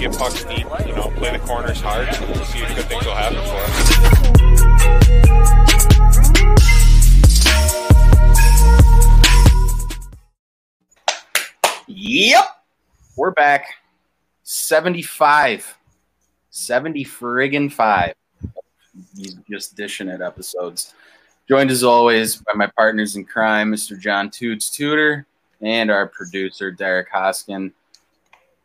get pucks deep, you know, play the corners hard, and see if good things will happen for us. Yep. We're back. 75. 70 friggin' five. He's just dishing it episodes. Joined as always by my partners in crime, Mr. John Toots Tudor, and our producer, Derek Hoskin.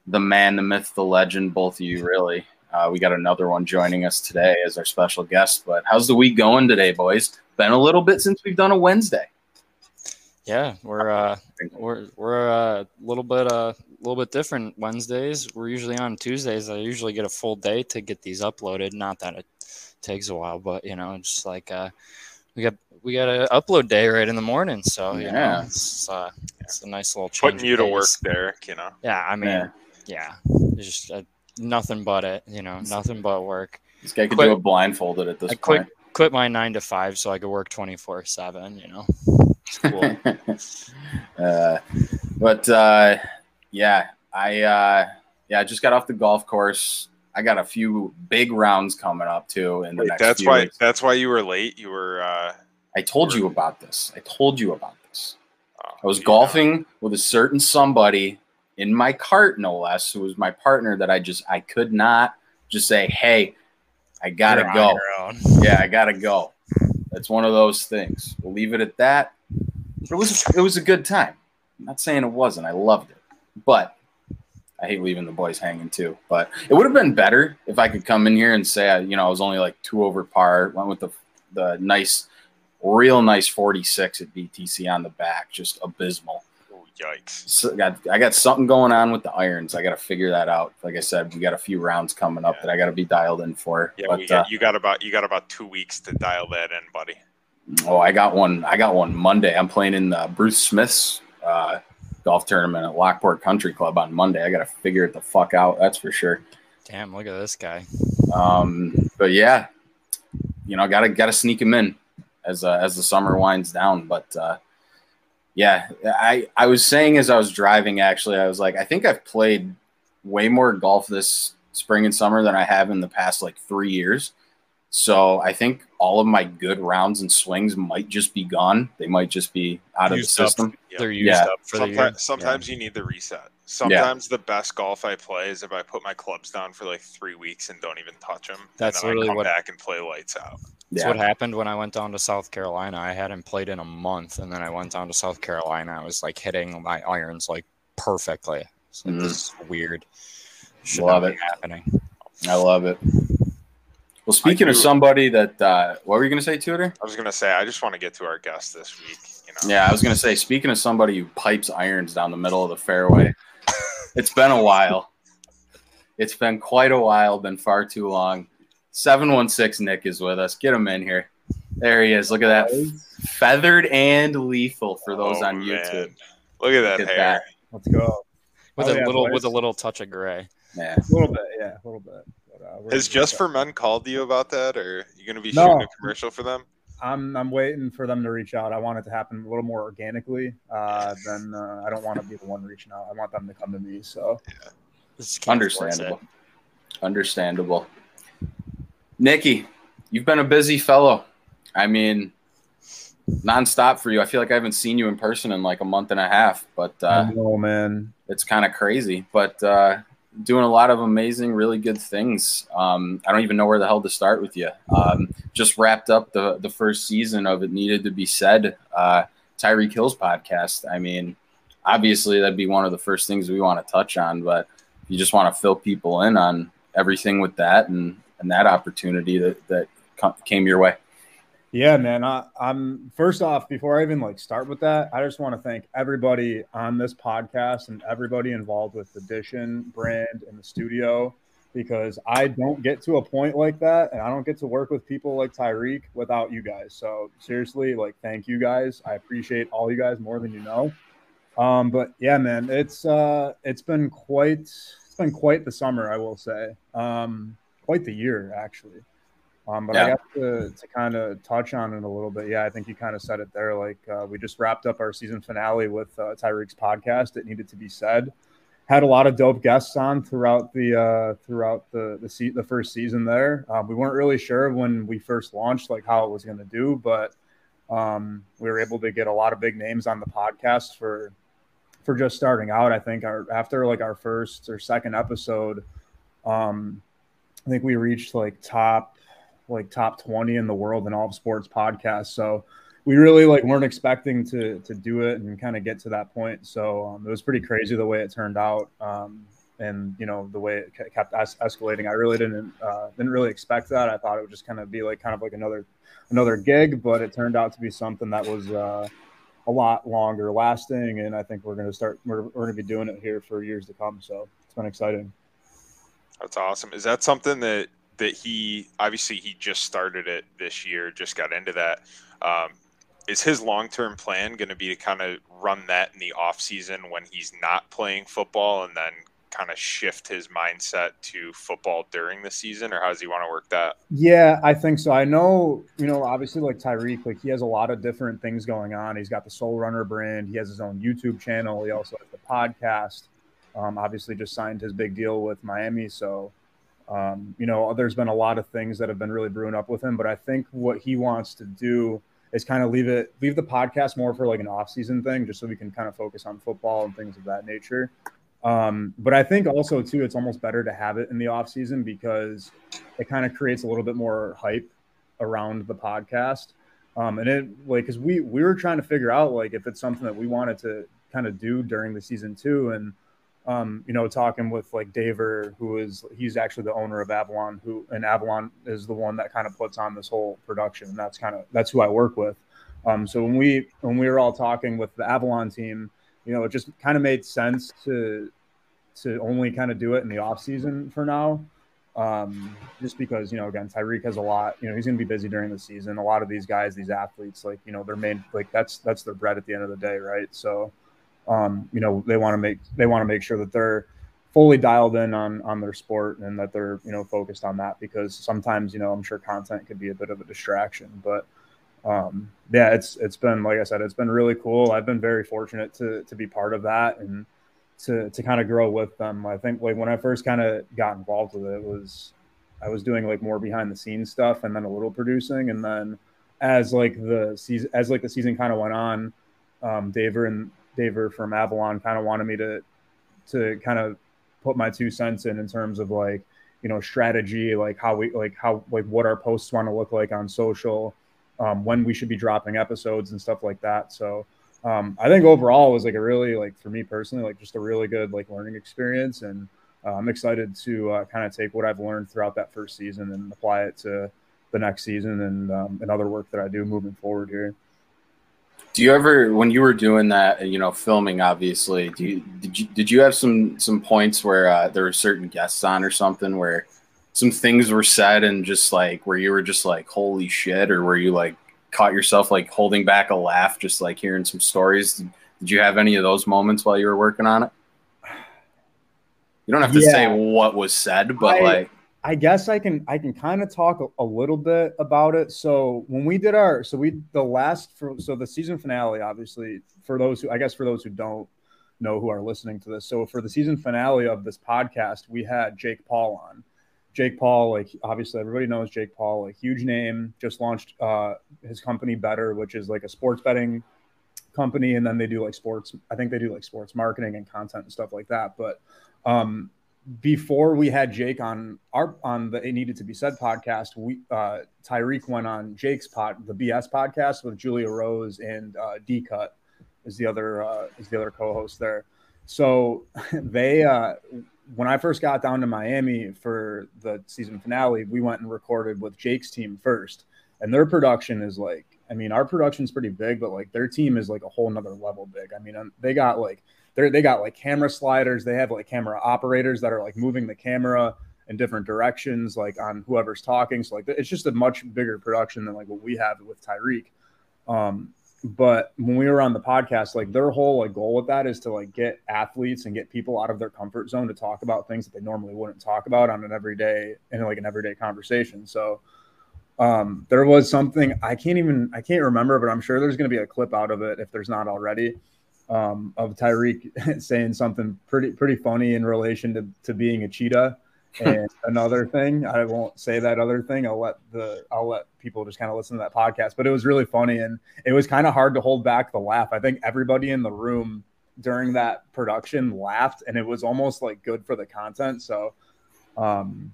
The man, the myth, the legend, both of you, really. Uh, we got another one joining us today as our special guest. But how's the week going today, boys? Been a little bit since we've done a Wednesday. Yeah, we're uh, we're we're uh, a little bit uh, a little bit different Wednesdays. We're usually on Tuesdays. I usually get a full day to get these uploaded. Not that it takes a while, but you know, just like uh, we got we got an upload day right in the morning, so you Yeah. know, it's uh, it's a nice little change. Putting you to work, Derek, you know. Yeah, I mean, Yeah. Yeah, it's just uh, nothing but it. You know, nothing but work. This guy could Quit- do it blindfolded at this point. I quit point. quit my nine to five so I could work twenty four seven. You know, it's cool. uh, but uh, yeah, I uh, yeah, I just got off the golf course. I got a few big rounds coming up too in the Wait, next that's few why weeks. that's why you were late. You were uh I told you about this. I told you about this. oh, I was yeah. golfing with a certain somebody in my cart, no less, who was my partner that I just I could not just say, "Hey, I gotta go." Yeah, I gotta go. It's one of those things. We'll leave it at that. It was it was a good time. I'm not saying it wasn't. I loved it, but I hate leaving the boys hanging too. But it would have been better if I could come in here and say, I, you know, I was only like two over par. Went with the the nice, real nice 46 at BTC on the back, just abysmal. Yikes. So got I got something going on with the irons. I got to figure that out. Like I said, we got a few rounds coming up Yeah. that I got to be dialed in for. Yeah, but we uh, you got about you got about two weeks to dial that in, buddy. Oh, I got one. I got one Monday. I'm playing in the Bruce Smith's uh, golf tournament at Lockport Country Club on Monday. I got to figure it the fuck out. That's for sure. Damn, look at this guy. Um, but yeah, you know, gotta gotta sneak him in as uh, as the summer winds down. But uh, yeah, I I was saying as I was driving, actually, I was like, I think I've played way more golf this spring and summer than I have in the past like three years. So I think all of my good rounds and swings might just be gone. They might just be out of the system. Yeah. They're used Yeah. up for the year. Sometimes, sometimes you need the reset. Sometimes the best golf I play is if I put my clubs down for like three weeks and don't even touch them. That's and then literally I come what- back and play lights out. That's Yeah. what happened when I went down to South Carolina. I hadn't played in a month, and then I went down to South Carolina. I was like hitting my irons like perfectly. So Mhm. this is weird. Should Love it. happening. I love it. Well, speaking of somebody that, uh, what were you going to say, Tudor? I was gonna say I just want to get to our guest this week. You know, Yeah, I was gonna say, speaking of somebody who pipes irons down the middle of the fairway, it's been a while. It's been quite a while, been far too long. 716 Nick is with us. Get him in here. There he is. Look at that. Feathered and lethal for those Oh, on man. YouTube. Look at that Look at hair. Let's go. With Oh, a yeah, little boys. with a little touch of gray. Yeah. A little bit, yeah, a little bit. But, uh, Has gonna Just for that. Men called you about that, or are you gonna be No. shooting a commercial for them? I'm I'm waiting for them to reach out. I want it to happen a little more organically. Uh, than uh, I don't want to be the one reaching out. I want them to come to me. So Just Understandable. Understandable. Nikki, you've been a busy fellow. I mean, nonstop for you. I feel like I haven't seen you in person in like a month and a half, but uh, oh man, it's kind of crazy, but uh, doing a lot of amazing, really good things. Um, I don't even know where the hell to start with you. Um, just wrapped up the the first season of It Needed to Be Said, uh, Tyreek Hill's podcast. I mean, obviously that'd be one of the first things we want to touch on, but you just want to fill people in on everything with that and and that opportunity that that came your way. Yeah, man. I, I'm first off, before I even like start with that, I just want to thank everybody on this podcast and everybody involved with the Edition brand and the studio because I don't get to a point like that and I don't get to work with people like Tyreek without you guys. So seriously, like thank you guys. I appreciate all you guys more than you know. Um, but yeah, man, it's uh it's been quite it's been quite the summer, I will say. Um, quite the year actually. Um, but I Yeah. got to, to kind of touch on it a little bit. Yeah, I think you kind of said it there. Like uh, we just wrapped up our season finale with uh, Tyreek's podcast. It needed to be said, had a lot of dope guests on throughout the uh, throughout the the, se- the first season. There, um, we weren't really sure when we first launched like how it was going to do, but um, we were able to get a lot of big names on the podcast for for just starting out. I think our after like our first or second episode, um, I think we reached like top like top twenty in the world in all sports podcasts. So we really like weren't expecting to to do it and kind of get to that point. So um, it was pretty crazy the way it turned out, um, and you know the way it kept es- escalating. I really didn't uh, didn't really expect that. I thought it would just kind of be like kind of like another another gig, but it turned out to be something that was uh, a lot longer lasting. And I think we're going to start we're, we're going to be doing it here for years to come. So it's been exciting. That's awesome. Is that something that that he obviously he just started it this year, just got into that. Um, is his long term plan going to be to kind of run that in the off season when he's not playing football and then kind of shift his mindset to football during the season or how does he want to work that? Yeah i think so. I know you know obviously like tyreek like he has a lot of different things going on. He's got the soul runner brand. He has his own youtube channel. He also has the podcast. Um, obviously just signed his big deal with miami so um, you know there's been a lot of things that have been really brewing up with him but i think what he wants to do is kind of leave it leave the podcast more for like an off season thing, just so we can kind of focus on football and things of that nature. Um, but I think also too, it's almost better to have it in the off season because it kind of creates a little bit more hype around the podcast. Um, and it like because we we were trying to figure out like if it's something that we wanted to kind of do during the season too, and um, you know, talking with like Daver, who is he's actually the owner of Avalon, who and Avalon is the one that kind of puts on this whole production. And that's kind of that's who I work with. Um, so when we when we were all talking with the Avalon team, you know, it just kind of made sense to to only kind of do it in the off season for now. Um, just because you know, again, Tyreek has a lot. You know, he's going to be busy during the season. A lot of these guys, these athletes, like you know, their main like that's that's their bread at the end of the day, right? So um, you know they want to make they want to make sure that they're fully dialed in on on their sport and that they're you know focused on that because sometimes you know I'm sure content could be a bit of a distraction but um, yeah it's it's been like I said it's been really cool. I've been very fortunate to to be part of that and to to kind of grow with them. I think like when I first kind of got involved with it, it was I was doing like more behind the scenes stuff and then a little producing and then as like the season as like the season kind of went on um, Daver and Daver from Avalon kind of wanted me to to kind of put my two cents in in terms of like you know strategy, like how we like how like what our posts want to look like on social, um, when we should be dropping episodes and stuff like that. So um, I think overall it was like a really like for me personally like just a really good like learning experience, and uh, I'm excited to uh, kind of take what I've learned throughout that first season and apply it to the next season and um, and other work that I do moving forward here. Do you ever, when you were doing that, you know, filming, obviously, do you, did you did you have some some points where uh, there were certain guests on or something where some things were said and just like where you were just like, holy shit, or where you like caught yourself like holding back a laugh, just like hearing some stories? Did, did you have any of those moments while you were working on it? You don't have to yeah. say what was said, but I, like I guess I can I can kind of talk a, a, little bit about it. So when we did our so we the last for so the season finale, obviously for those who I guess for those who don't know who are listening to this. So for the season finale of this podcast, we had Jake Paul on. Jake Paul, like obviously everybody knows Jake Paul, a huge name, just launched uh, his company Betr, which is like a sports betting company, and then they do like sports. I think they do like sports marketing and content and stuff like that. But um, before we had Jake on our on the It Needed to Be Said podcast, we uh, Tyreek went on Jake's pod, the BS podcast with Julia Rose and uh, D Cut is the other uh, is the other co-host there. So they uh, when I first got down to Miami for the season finale, we went and recorded with Jake's team first, and their production is like, I mean, our production's pretty big, but like their team is like a whole nother level big. I mean, they got like they they got like camera sliders. They have like camera operators that are like moving the camera in different directions, like on whoever's talking. So like it's just a much bigger production than like what we have with Tyreek. Um, but when we were on the podcast, like their whole like goal with that is to like get athletes and get people out of their comfort zone to talk about things that they normally wouldn't talk about on an everyday in like an everyday conversation. So um, there was something I can't even I can't remember, but I'm sure there's going to be a clip out of it if there's not already um, of Tyreek saying something pretty pretty funny in relation to, to being a cheetah. And another thing, I won't say that other thing. I'll let the I'll let people just kind of listen to that podcast. But it was really funny, and it was kind of hard to hold back the laugh. I think everybody in the room during that production laughed, and it was almost like good for the content. So, um,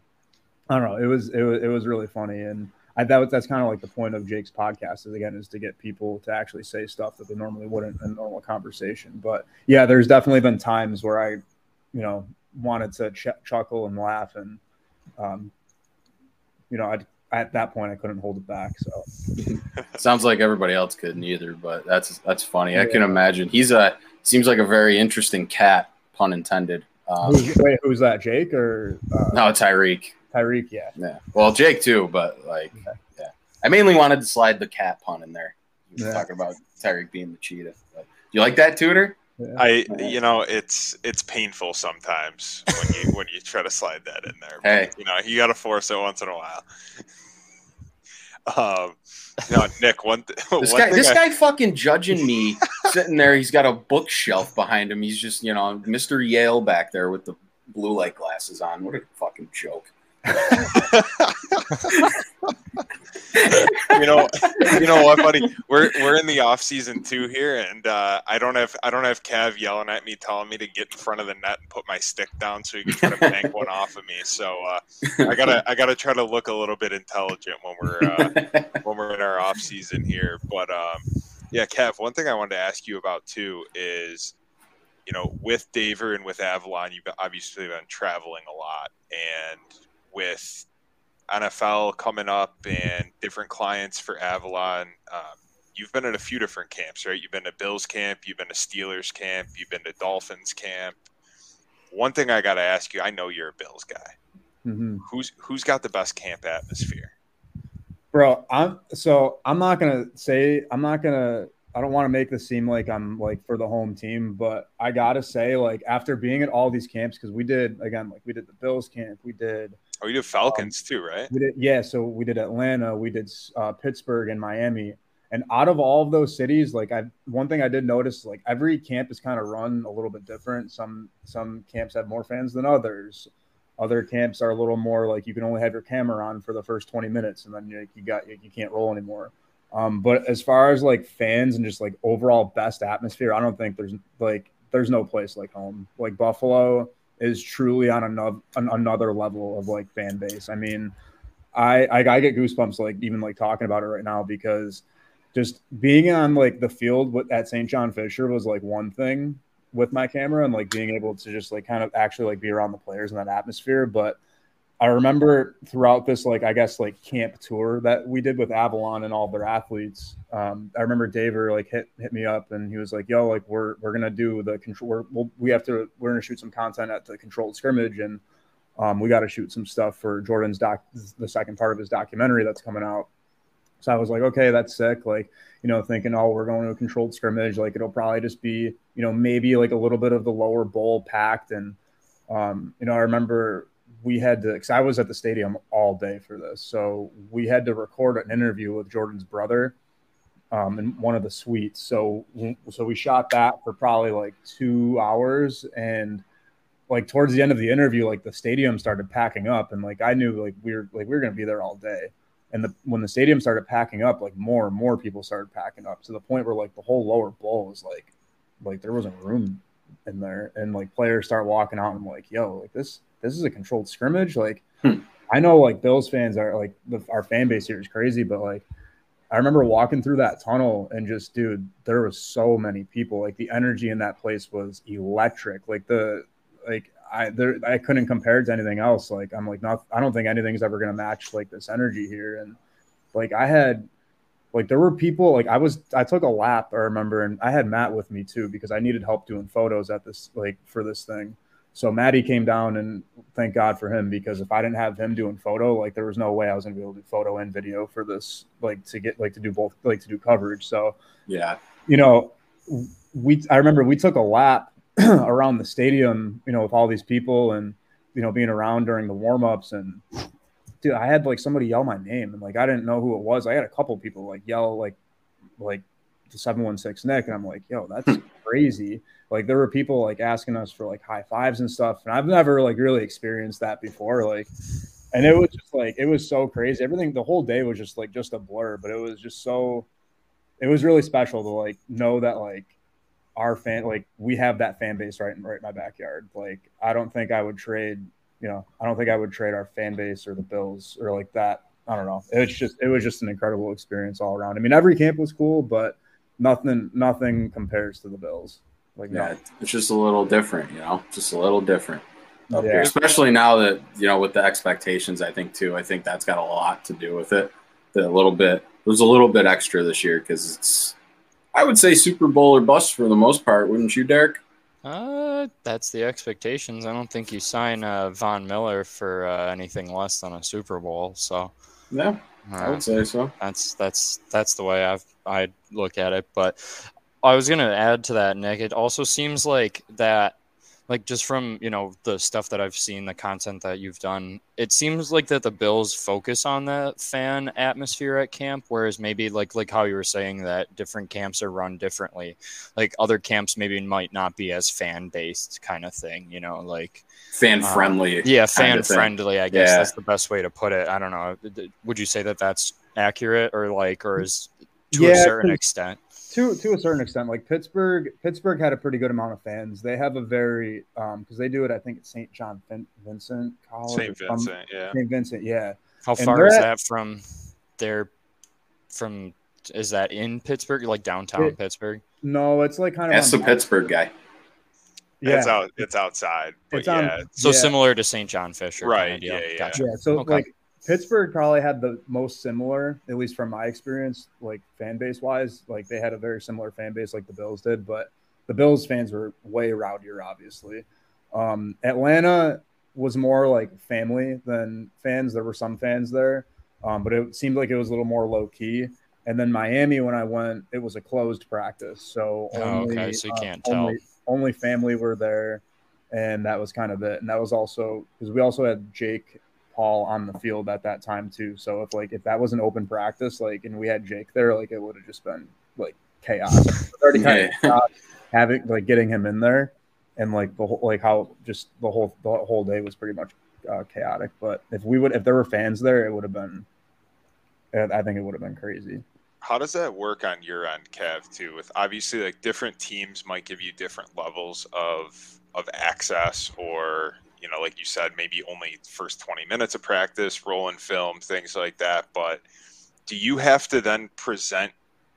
I don't know. It was it was it was really funny, and I thought that's kind of like the point of Jake's podcast is again is to get people to actually say stuff that they normally wouldn't in a normal conversation. But yeah, there's definitely been times where I, you know, wanted to ch- chuckle and laugh, and um, you know, I'd, at that point I couldn't hold it back. So sounds like everybody else couldn't either, but that's that's funny. Yeah. I can imagine he's a seems like a very interesting cat, pun intended. Um, who's, wait, who's that? Jake or uh, no Tyreek? Tyreek, yeah, yeah. Well, Jake too, but like, okay. yeah. I mainly wanted to slide the cat pun in there. Yeah. Talking about Tyreek being the cheetah. But, you like that, Tudor? I, you know, it's it's painful sometimes when you when you try to slide that in there. Hey, but, you know, you got to force it once in a while. um, no, Nick. One, th- this one guy, this I... guy, fucking judging me, sitting there. He's got a bookshelf behind him. He's just, you know, Mr. Yale back there with the blue light glasses on. What a fucking joke. You know, you know what, buddy? We're we're in the off season too here, and uh, I don't have I don't have Cav yelling at me, telling me to get in front of the net and put my stick down so he can try to bank one off of me. So uh, I gotta I gotta try to look a little bit intelligent when we're uh, when we're in our off season here. But um, yeah, Cav, one thing I wanted to ask you about too is you know, with Daver and with Avalon, you've obviously been traveling a lot, and with NFL coming up and different clients for Avalon. Um, you've been at a few different camps, right? You've been to Bills camp, you've been to Steelers camp, you've been to Dolphins camp. One thing I got to ask you, I know you're a Bills guy. Mm-hmm. Who's who's got the best camp atmosphere? Bro, I'm so I'm not gonna say I'm not gonna I don't want to make this seem like I'm like for the home team, but I gotta say, like after being at all these camps, because we did again, like we did the Bills camp, we did Oh, you did Falcons um, too, right? We did, yeah. So we did Atlanta, we did uh, Pittsburgh and Miami. And out of all of those cities, like I, one thing I did notice, like every camp is kind of run a little bit different. Some some camps have more fans than others. Other camps are a little more like you can only have your camera on for the first 20 minutes, and then you, you got you, you can't roll anymore. Um, but as far as like fans and just like overall best atmosphere, I don't think there's like there's no place like home. Like Buffalo, is truly on another another level of like fan base. I mean, I, I I get goosebumps like even like talking about it right now because just being on like the field with at St. John Fisher was like one thing with my camera and like being able to just like kind of actually like be around the players in that atmosphere, but I remember throughout this, like I guess, like camp tour that we did with Avalon and all their athletes. Um, I remember Daver like hit hit me up and he was like, "Yo, like we're we're gonna do the control. We're, we'll, we have to we're gonna shoot some content at the controlled scrimmage and um, we got to shoot some stuff for Jordan's doc, the second part of his documentary that's coming out." So I was like, "Okay, that's sick." Like, you know, thinking, "Oh, we're going to a controlled scrimmage. Like, it'll probably just be, you know, maybe like a little bit of the lower bowl packed." And um, you know, I remember we had to because I was at the stadium all day for this, so we had to record an interview with Jordan's brother um, in one of the suites. So so we shot that for probably like two hours, and like towards the end of the interview, like the stadium started packing up, and like I knew like we were like we were gonna be there all day. And the, when the stadium started packing up, like more and more people started packing up to the point where like the whole lower bowl was like, like there wasn't room in there, and like players start walking out. And I'm like, yo, like this this is a controlled scrimmage. Like, hmm. I know like Bills fans are like the, our fan base here is crazy, but like I remember walking through that tunnel and just, dude, there was so many people. Like the energy in that place was electric. Like the like I there I couldn't compare it to anything else. Like I'm like not I don't think anything's ever gonna match like this energy here. And like I had like there were people like I was I took a lap I remember and I had Matt with me too because I needed help doing photos at this like for this thing. So Maddie came down and thank God for him because if I didn't have him doing photo, like there was no way I was gonna be able to do photo and video for this, like to get like to do both, like to do coverage. So yeah, you know, we I remember we took a lap around the stadium, you know, with all these people and you know being around during the warm ups and dude, I had like somebody yell my name and like I didn't know who it was. I had a couple people like yell like like the seven one six Nick and I'm like, yo, that's crazy. Like there were people like asking us for like high fives and stuff, and I've never like really experienced that before. Like, and it was just like it was so crazy. Everything the whole day was just like just a blur, but it was just so. It was really special to like know that like our fan like we have that fan base right in right in my backyard. Like I don't think I would trade, you know, I don't think I would trade our fan base or the Bills or like that. I don't know. It was just it was just an incredible experience all around. I mean, every camp was cool, but nothing nothing compares to the Bills. Like Yeah, no. it's just a little different, you know, just a little different. Yeah. Especially now that you know with the expectations, I think too. I think that's got a lot to do with it. The little bit there's a little bit extra this year because it's, I would say Super Bowl or bust for the most part, wouldn't you, Derek? Uh, that's the expectations. I don't think you sign uh, Von Miller for uh, anything less than a Super Bowl. So Yeah, I uh, would say so. that's that's that's the way I've I look at it. But I was gonna add to that, Nick. It also seems like that, like just from you know the stuff that I've seen, the content that you've done, it seems like that the Bills focus on the fan atmosphere at camp, whereas maybe like like how you were saying that different camps are run differently. Like other camps maybe might not be as fan based kind of thing. You know, like um, Fan friendly. yeah, fan friendly. I guess Yeah. that's the best way to put it. I don't know. Would you say that that's accurate, or like, or is to a certain extent? To to a certain extent like pittsburgh pittsburgh had a pretty good amount of fans they have a very um because they do it i think at st john Vin- vincent college St. or some- Vincent, yeah. st vincent yeah How And far is at- that from their? From is that in Pittsburgh, like downtown It- Pittsburgh? no it's like kind of That's the Pittsburgh guy. yeah It's out. It's outside. But It's on- yeah, So Yeah. similar to St. John Fisher, kinda Right, yeah, yeah. Gotcha. yeah so Okay. like pittsburgh probably had the most similar at least from my experience like fan base wise. Like they had a very similar fan base like the bills did but the bills fans were way rowdier obviously. Um atlanta was more like family than fans. There were some fans there um, but it seemed like it was a little more low key and then miami when i went it was a closed practice. So Oh, okay, so you uh, can't tell. only, only family were there and that was kind of it. And that was also because we also had jake paul on the field at that time too so if like if that was an open practice like and we had jake there like it would have just been like chaos already kind of Yeah. chaos having like getting him in there and like the whole like how just the whole the whole day was pretty much uh, chaotic but if we would if there were fans there it would have been i think it would have been crazy how does that work on your end, Kev? Too with obviously like different teams might give you different levels of of access, or you know, like you said, maybe only first twenty minutes of practice, rolling film, things like that. But do you have to then present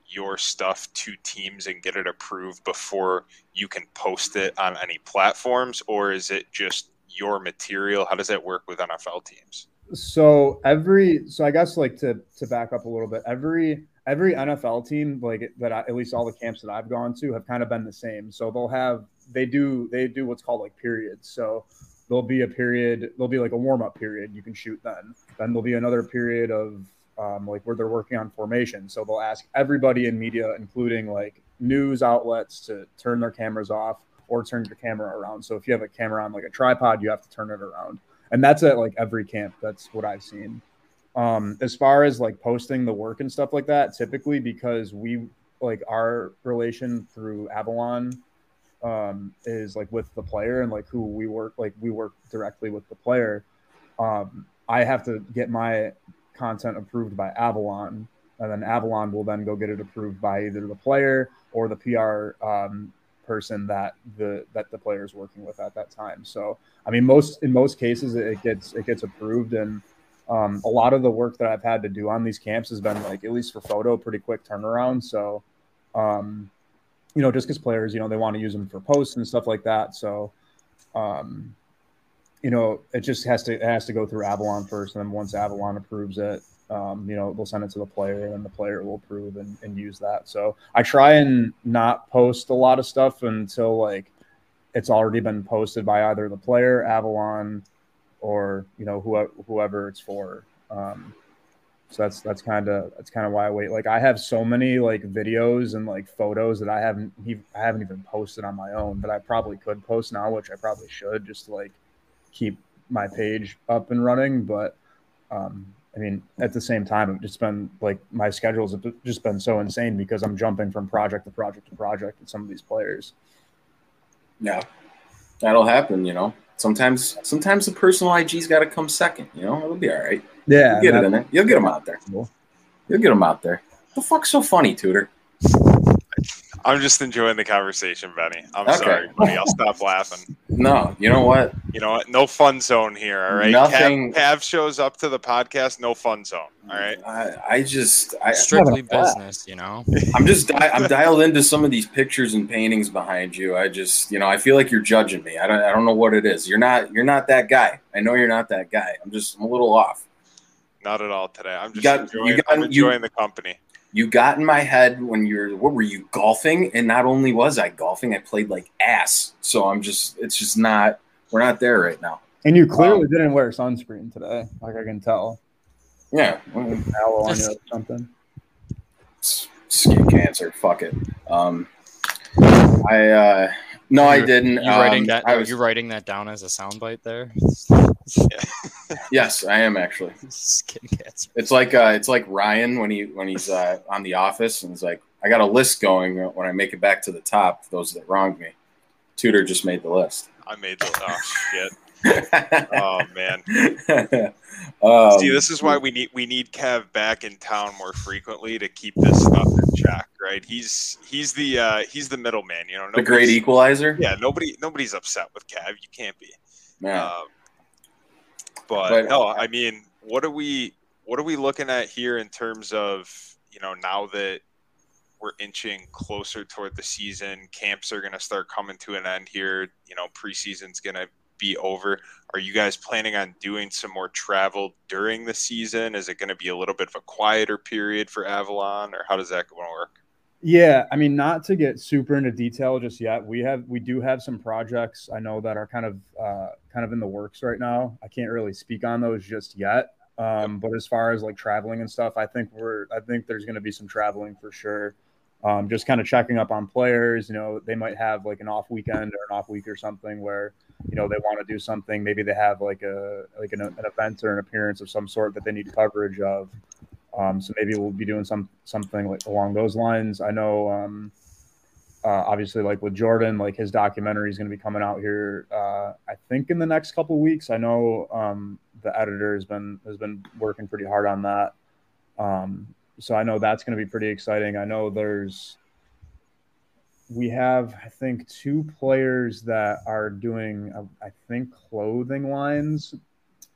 your stuff to teams and get it approved before you can post it on any platforms, or is it just your material? How does that work with NFL teams? so every so i guess like to to back up a little bit every every nfl team like that I, at least all the camps that i've gone to have kind of been the same so they'll have they do they do what's called like periods so there'll be a period there'll be like a warm-up period you can shoot then. Then there'll be another period of um, like where they're working on formation. So they'll ask everybody in media including like news outlets to turn their cameras off or turn your camera around. So if you have a camera on like a tripod you have to turn it around. And that's at like every camp. That's what i've seen. Um as far as like posting the work and stuff like that typically because we like our relation through avalon um is like with the player and like who we work like we work directly with the player um i have to get my content approved by avalon and then avalon will then go get it approved by either the player or the pr um, person that the that the player is working with at that time so I mean, most in most cases it gets it gets approved, and um, a lot of the work that I've had to do on these camps has been like at least for photo, pretty quick turnaround. So, um, you know, just because players, you know, they want to use them for posts and stuff like that. So, um, you know, it just has to it has to go through Avalon first, and then once Avalon approves it, um, you know, they'll send it to the player, and the player will approve and, and use that. So I try and not post a lot of stuff until like it's already been posted by either the player, Avalon, or you know whoever whoever it's for. Um, so that's that's kind of that's kind of why I wait. Like I have so many like videos and like photos that I haven't I haven't even posted on my own but I probably could post now, which I probably should just to like keep my page up and running. But um, I mean, at the same time, it's just been like my schedules have just been so insane because I'm jumping from project to project to project with some of these players. Yeah, that'll happen. You know, sometimes sometimes the personal IG's got to come second. You know, it'll be all right. Yeah, You'll get it in there. You'll get them out there. Cool. You'll get them out there. The fuck's so funny, Tudor? I'm just enjoying the conversation, Benny. I'm Okay. sorry, buddy. I'll stop laughing. No, you know what? You know what? No fun zone here. All right. Nothing- Cav, Cav shows up to the podcast. No fun zone. All right. I, I just I, Strictly having business, you know. I'm just di- I'm dialed into some of these pictures and paintings behind you. I just you know I feel like you're judging me. I don't I don't know what it is. You're not you're not that guy. I know you're not that guy. I'm just I'm a little off. Not at all today. I'm just got- enjoying, you got- I'm you- the company. You got in my head when you're what were you golfing? And not only was I golfing, I played like ass. So I'm just it's just not we're not there right now. And you clearly didn't wear sunscreen today, like I can tell. Yeah, well, on you or something. skin cancer. Fuck it. Um, I uh, no, I You're- didn't. You writing Um, that? I was, you writing that down as a soundbite there? yes, I am actually. Skin cancer. It's like uh, it's like Ryan when he when he's uh, on The Office and he's like, I got a list going. When I make it back to the top, those that wronged me. Tudor just made the list. I made the oh shit. Oh man. um, See, this is why we need we need Kev back in town more frequently to keep this stuff in check, right? He's he's the uh, he's the middleman, you know. the great equalizer. Yeah, nobody nobody's upset with Kev. You can't be. Yeah. Um, but, But- no, I mean, what are we what are we looking at here in terms of you know now that we're inching closer toward the season, camps are going to start coming to an end here. You know, preseason's going to be over. Are you guys planning on doing some more travel during the season? Is it going to be a little bit of a quieter period for Avalon, or how does that going to work? Yeah, I mean, not to get super into detail just yet. We have we do have some projects I know that are kind of uh, kind of in the works right now. I can't really speak on those just yet. Um, but as far as like traveling and stuff, I think we're I think there's going to be some traveling for sure. Um, just kind of checking up on players. You know, they might have like an off weekend or an off week or something where you know they want to do something. Maybe they have like a like an, an event or an appearance of some sort that they need coverage of. Um, so maybe we'll be doing some something like along those lines. I know, um, uh, obviously, like with Jordan, like his documentary is going to be coming out here. Uh, I think in the next couple weeks. I know um, the editor has been has been working pretty hard on that. Um, so I know that's going to be pretty exciting. I know there's we have I think two players that are doing uh, I think clothing lines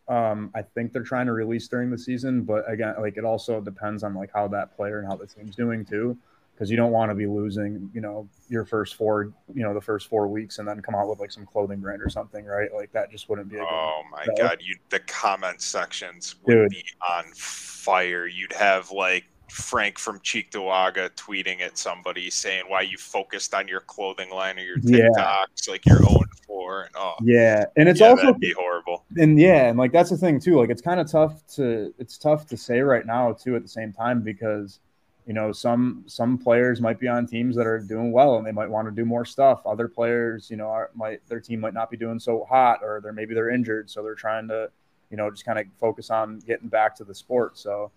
um, I think they're trying to release during the season, but again, like it also depends on like how that player and how the team's doing too, because you don't want to be losing, you know, your first four, you know, the first four weeks and then come out with like some clothing brand or something, right? Like that just wouldn't be a good. Oh my So- god, you the comment sections would Dude. be on fire. You'd have like Frank from Cheektowaga tweeting at somebody saying why you focused on your clothing line or your Yeah. TikToks, like your own 0 4 and oh Yeah, and it's yeah, also be horrible. and yeah, and like that's the thing too. Like it's kind of tough to it's tough to say right now too at the same time because you know some some players might be on teams that are doing well and they might want to do more stuff. Other players, you know, are, might their team might not be doing so hot or they're maybe they're injured, so they're trying to you know just kind of focus on getting back to the sport. So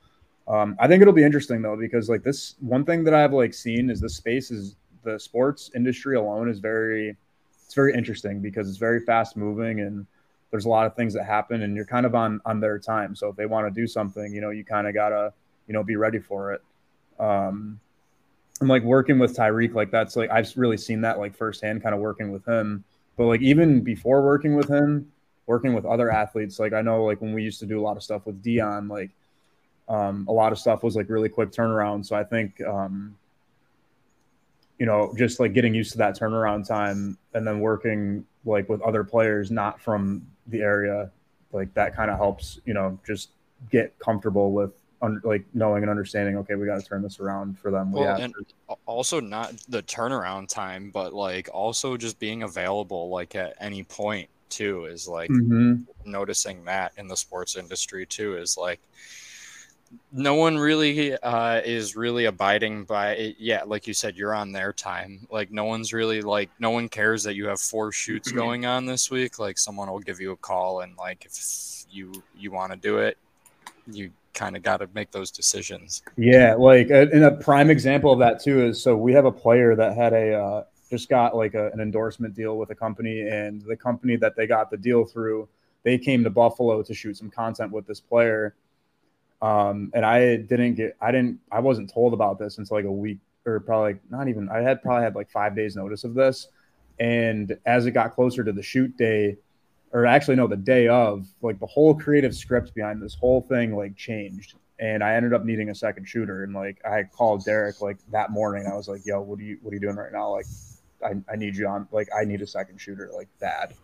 um, I think it'll be interesting though because like this one thing that I've like seen is the space is the sports industry alone is very it's very interesting because it's very fast moving and there's a lot of things that happen and you're kind of on on their time. So if they want to do something you know you kind of gotta you know be ready for it. Um i'm like working with tyreek like that's like i've really seen that like firsthand kind of working with him. But like even before working with him working with other athletes like i know like when we used to do a lot of stuff with dion like um a lot of stuff was like really quick turnaround so i think um you know, just like getting used to that turnaround time and then working like with other players not from the area, like that kind of helps, you know, just get comfortable with un- like knowing and understanding, okay, we got to turn this around for them. We Well, have and to- also not the turnaround time, but like also just being available like at any point too is like Mhm. noticing that in the sports industry too is like no one really uh, is really abiding by it. Yeah, like you said, you're on their time. Like no one's really like no one cares that you have four shoots going on this week. Like someone will give you a call and like if you you want to do it, you kind of got to make those decisions. Yeah, like in a prime example of that too is so we have a player that had a uh, just got like a, an endorsement deal with a company, and the company that they got the deal through, they came to Buffalo to shoot some content with this player. Um, and I didn't get, I didn't, I wasn't told about this until like a week or probably not even, I had probably had like five days notice of this. And as it got closer to the shoot day, or actually no, the day of, like the whole creative script behind this whole thing like changed. And I ended up needing a second shooter. And like I called Derek like that morning. I was like, yo, what are you what are you doing right now? Like I, I need you on like I need a second shooter, like bad.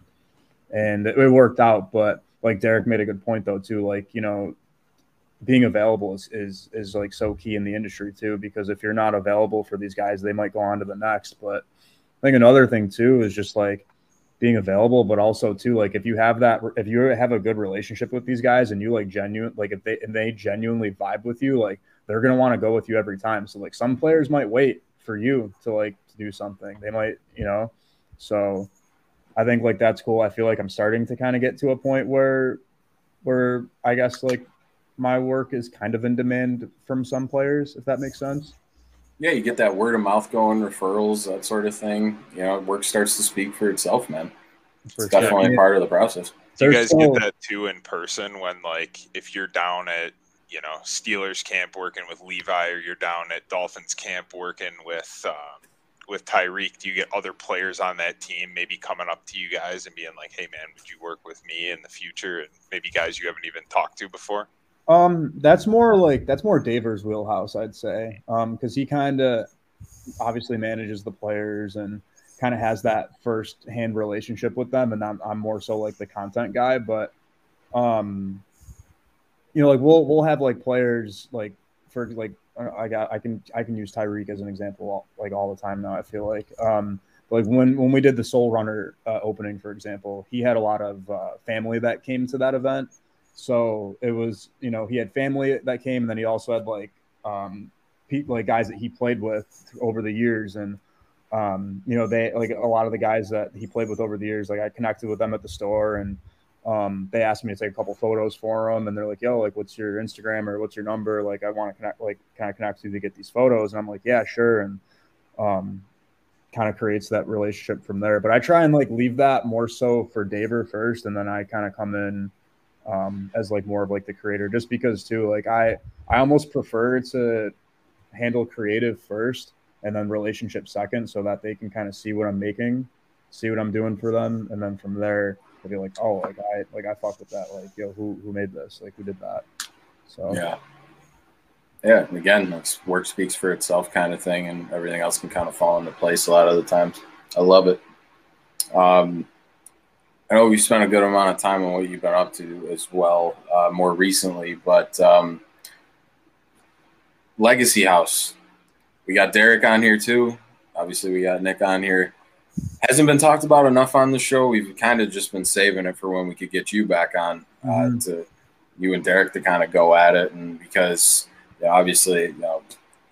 And it worked out, but like Derek made a good point though, too. Like, you know, being available is, is is like so key in the industry too, because if you're not available for these guys, they might go on to the next. But I think another thing too is just like being available, but also too like if you have that if you have a good relationship with these guys and you like genuine like if they and they genuinely vibe with you, like they're gonna want to go with you every time. So like some players might wait for you to like to do something. They might, you know. So I think like that's cool. I feel like I'm starting to kind of get to a point where where I guess like my work is kind of in demand from some players, if that makes sense yeah, you get that word of mouth going, referrals, that sort of thing. You know, work starts to speak for itself, man. For it's definitely part of the process. Do you guys get that too in person when, like, if you're down at, you know, Steelers camp working with Levi, or you're down at Dolphins camp working with um, with Tyreek? Do you get other players on that team maybe coming up to you guys and being like, "Hey, man, would you work with me in the future?" And maybe guys you haven't even talked to before. Um, that's more like that's more Daver's wheelhouse, I'd say. Um, because he kind of obviously manages the players and kind of has that first hand relationship with them, and I'm I'm more so like the content guy, but um, you know, like we'll we'll have like players like for like I got I can I can use Tyreek as an example all, like all the time now. I feel like um like when when we did the Soul Runner uh, opening, for example, he had a lot of uh, family that came to that event so it was, you know, he had family that came, and then he also had like um, people, like guys that he played with over the years, and um, you know, they like a lot of the guys that he played with over the years. Like I connected with them at the store, and um, they asked me to take a couple photos for them, and they're like, "Yo, like, what's your Instagram or what's your number? Like, I want to connect, like, kind of connect you to get these photos." And I'm like, "Yeah, sure," and um, kind of creates that relationship from there. But I try and like leave that more so for Daver first, and then I kind of come in um, as like more of like the creator, just because too, like I I almost prefer to handle creative first and then relationship second, so that they can kind of see what I'm making, see what I'm doing for them, and then from there they'll be like, oh, like I like I fuck with that, like yo, who who made this, like who did that, so yeah. Yeah, again, that's work speaks for itself kind of thing, and everything else can kind of fall into place a lot of the times. I love it. Um, I know we spent a good amount of time on what you've been up to as well, uh, more recently. But um, Legacy House, we got Derek on here too. Obviously, we got Nick on here. Hasn't been talked about enough on the show. We've kind of just been saving it for when we could get you back on uh, mm-hmm. to you and Derek to kind of go at it, and because yeah, obviously, you know,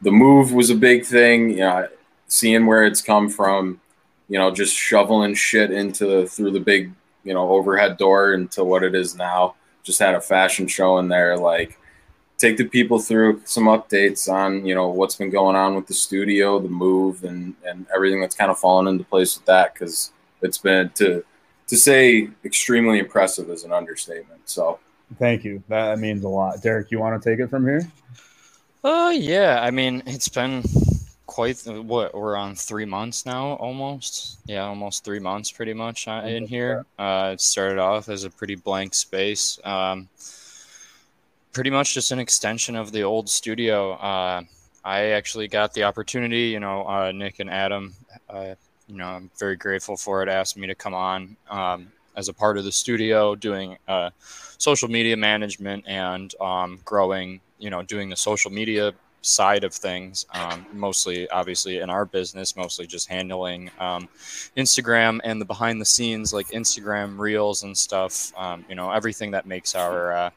the move was a big thing. You know, seeing where it's come from, you know, just shoveling shit into the, through the big you know overhead door into what it is now. Just had a fashion show in there. Like take the people through some updates on you know what's been going on with the studio, the move, and and everything that's kind of fallen into place with that because it's been to to say extremely impressive is an understatement. So thank you. That means a lot. Derek, you want to take it from here? Uh yeah, I mean it's been quite what we're on three months now almost? Yeah almost three months pretty much uh, in here. uh, it started off as a pretty blank space um, pretty much just an extension of the old studio. Uh, i actually got the opportunity you know uh, nick and adam uh, you know i'm very grateful for it asked me to come on um, as a part of the studio doing uh, social media management and um, growing you know doing the social media side of things, um, mostly obviously in our business, mostly just handling um, Instagram and the behind the scenes like Instagram reels and stuff. Um, you know, everything that makes our uh,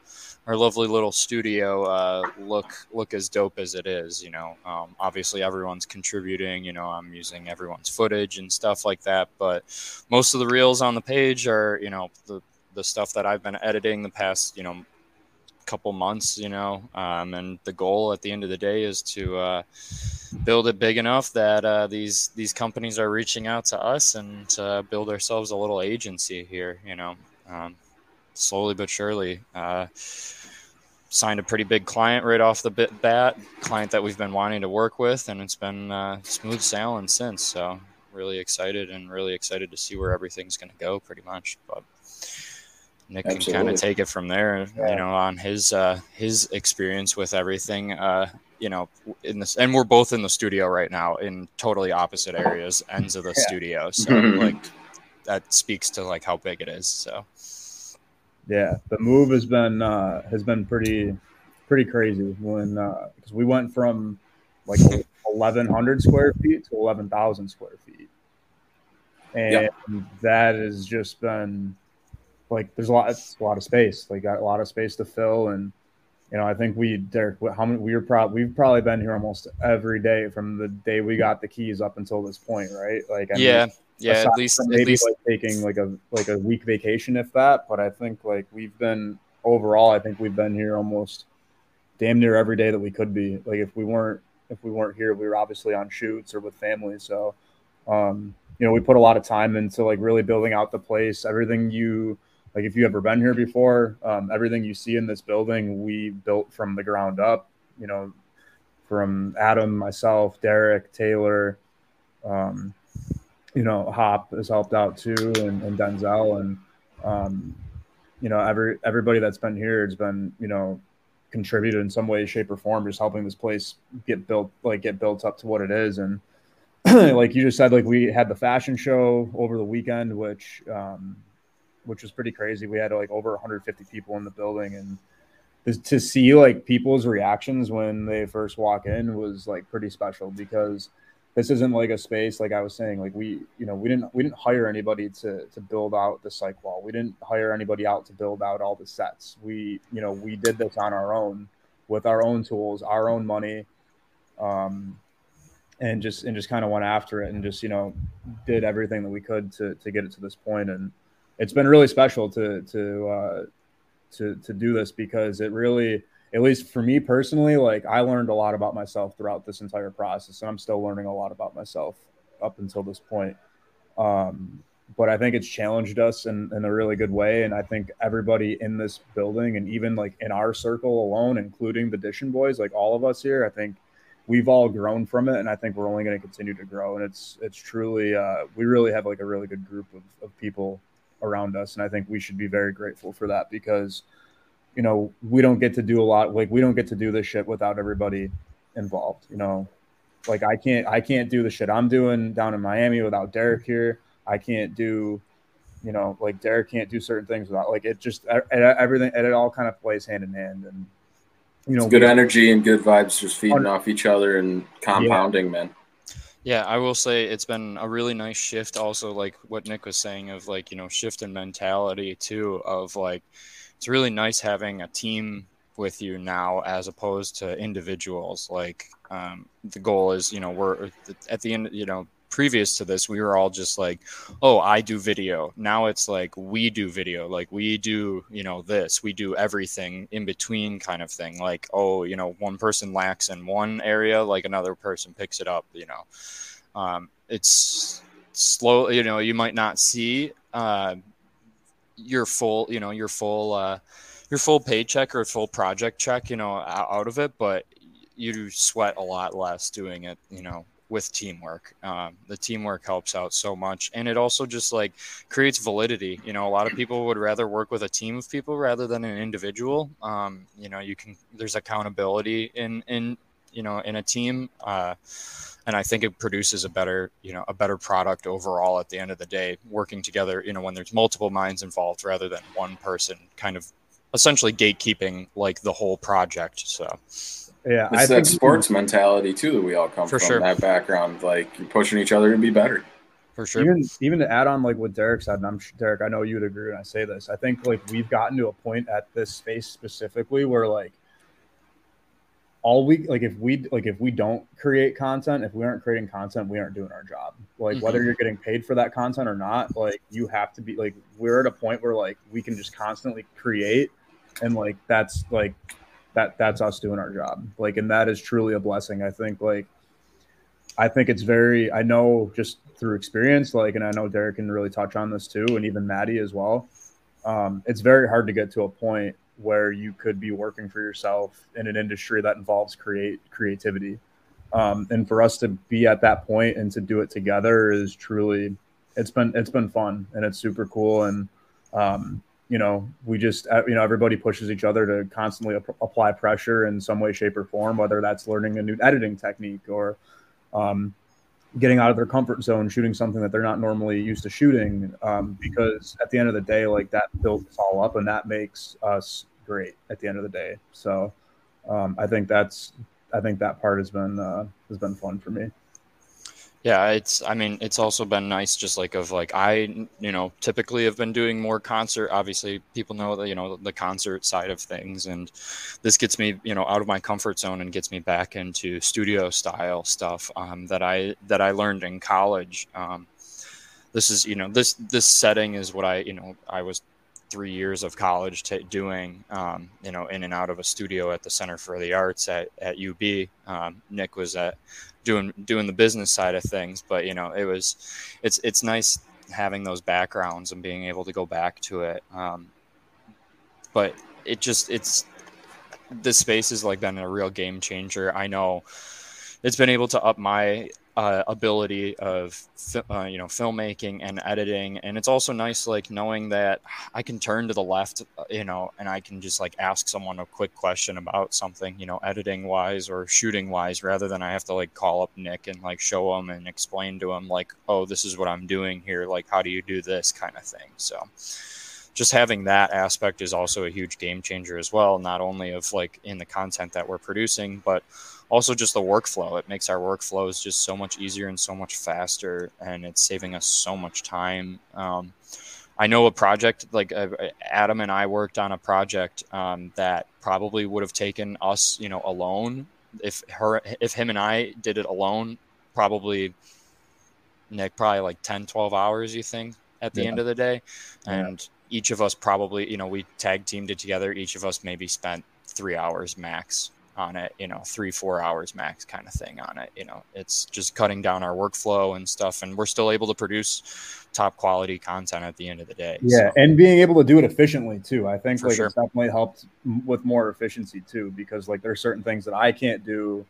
our lovely little studio uh, look look as dope as it is. You know, um, obviously everyone's contributing. You know, I'm using everyone's footage and stuff like that, but most of the reels on the page are you know the the stuff that I've been editing the past you know couple months, you know. Um, and the goal at the end of the day is to uh, build it big enough that uh, these these companies are reaching out to us and build ourselves a little agency here, you know. Um, slowly but surely. Uh, signed a pretty big client right off the bit bat, client that we've been wanting to work with, and it's been uh, smooth sailing since. So really excited and really excited to see where everything's going to go, pretty much. But Nick Absolutely. can kind of take it from there, yeah. you know, on his uh, his experience with everything. Uh, you know, in this, and we're both in the studio right now in totally opposite areas, ends of the yeah. studio. So like that speaks to like how big it is. So yeah, the move has been uh, has been pretty pretty crazy when because uh, we went from like 1100 square feet to 11,000 square feet, and yep. that has just been like there's a lot a lot of space. Like got a lot of space to fill, and you know I think we Derek how many we were probably we've probably been here almost every day from the day we got the keys up until this point, right? Like I yeah. Mean, yeah, at least maybe at least like taking like a like a week vacation if that. But I think like we've been overall, I think we've been here almost damn near every day that we could be. Like if we weren't if we weren't here, we were obviously on shoots or with family. So um, you know, we put a lot of time into like really building out the place. Everything you like if you ever been here before, um, everything you see in this building we built from the ground up, you know, from Adam, myself, Derek, Taylor, um, you know, Hop has helped out too, and, and Denzel, and um, you know, every everybody that's been here has been, you know, contributed in some way, shape, or form, just helping this place get built, like get built up to what it is. And like you just said, like we had the fashion show over the weekend, which um, which was pretty crazy. We had like over 150 people in the building, and to see like people's reactions when they first walk in was like pretty special because this isn't like a space like I was saying. Like we, you know, we didn't we didn't hire anybody to to build out the cyc wall. We didn't hire anybody out to build out all the sets. We, you know, we did this on our own with our own tools, our own money, um, and just and just kind of went after it and just you know did everything that we could to to get it to this. And it's been really special to to uh, to to do this because it really at least for me personally, like I learned a lot about myself throughout this entire process, and I'm still learning a lot about myself up until this point. Um, but I think it's challenged us in, in a really good way. And I think everybody in this building and even like in our circle alone, including the Dishon boys, like all of us here, I think we've all grown from it. And I think we're only going to continue to grow. And it's, it's truly, uh, we really have like a really good group of, of people around us. And I think we should be very grateful for that because you know, we don't get to do a lot. Like we don't get to do this shit without everybody involved. You know, like I can't I can't do the shit I'm doing down in Miami without Derek here. I can't do, you know, like Derek can't do certain things without like it. Just everything it all kind of plays hand in hand and. You know, it's good energy and good vibes just feeding off each other and compounding, yeah. man. Yeah, I will say it's been a really nice shift. Also, like what Nick was saying of like you know shift in mentality too of like it's really nice having a team with you now as opposed to individuals. Like um, the goal is, you know, we're at the end, you know, previous to this, we were all just like, oh, I do video. Now it's like we do video. Like we do, you know, this, we do everything in between kind of thing. Like, oh, you know, one person lacks in one area, like another person picks it up, you know. Um, it's slow, you know, you might not see uh, your full, you know, your full, uh, your full paycheck or full project check, you know, out of it, but you sweat a lot less doing it, you know, with teamwork. Um, the teamwork helps out so much, and it also just like creates validity. You know, a lot of people would rather work with a team of people rather than an individual. Um, you know, you can there's accountability in in you know in a team. Uh, and I think it produces a better, you know, a better product overall at the end of the day, working together, you know, when there's multiple minds involved rather than one person kind of essentially gatekeeping like the whole project. So yeah, it's I that sports mentality too that we all come from sure. that background. Like you're pushing each other to be better. For sure. Even even to add on like what Derek said, and I'm Derek, I know you would agree when I say this. I think like we've gotten to a point at this space specifically where like all we like if we like if we don't create content if we aren't creating content we aren't doing our job like mm-hmm. whether you're getting paid for that content or not like you have to be like we're at a point where like we can just constantly create and like that's like that that's us doing our job. Like and that is truly a blessing. I think like i think it's very i know just through experience like and i know derek can really touch on this too and even maddie as well. Um, it's very hard to get to a point where you could be working for yourself in an industry that involves create creativity. Um, and for us to be at that point and to do it together is truly it's been it's been fun and it's super cool and um, you know we just uh, you know everybody pushes each other to constantly ap- apply pressure in some way shape or form whether that's learning a new editing technique or um, getting out of their comfort zone shooting something that they're not normally used to shooting um, because at the end of the day like that builds all up and that makes us great at the end of the day. So um, i think that's i think that part has been uh, has been fun for me yeah, it's I mean, it's also been nice just like of like I, you know, typically have been doing more concert. Obviously, people know that, you know, the concert side of things and this gets me, you know, out of my comfort zone and gets me back into studio style stuff um, that I that I learned in college. Um, this is, you know, this this setting is what I, you know, I was three years of college t- doing, um, you know, in and out of a studio at the Center for the Arts at, at UB. Um, Nick was at doing doing the business side of things, but you know, it was it's it's nice having those backgrounds and being able to go back to it. Um, but it just it's this space has like been a real game changer. I know it's been able to up my uh, ability of uh, you know filmmaking and editing. And it's also nice like knowing that i can turn to the left uh, you know and i can just like ask someone a quick question about something you know editing wise or shooting wise rather than i have to like call up nick and like show him and explain to him like oh this is what i'm doing here. Like how do you do this? kind of thing. So just having that aspect is also a huge game changer as well not only of like in the content that we're producing but also just the workflow. It makes our workflows just so much easier and so much faster, and it's saving us so much time. Um, I know a project like uh, Adam and I worked on a project um, that probably would have taken us, you know, alone. If her, if him and I did it alone, probably Nick, probably like 10, 12 hours, you think, at the yeah. end of the day. And yeah. each of us probably, you know, we tag teamed it together. Each of us maybe spent three hours max on it, you know, three, four hours max kind of thing on it. You know, it's just cutting down our workflow and stuff. And we're still able to produce top quality content at the end of the day. Yeah. So. And being able to do it efficiently too. I think For like sure. it's definitely helped with more efficiency too, because like there are certain things that I can't do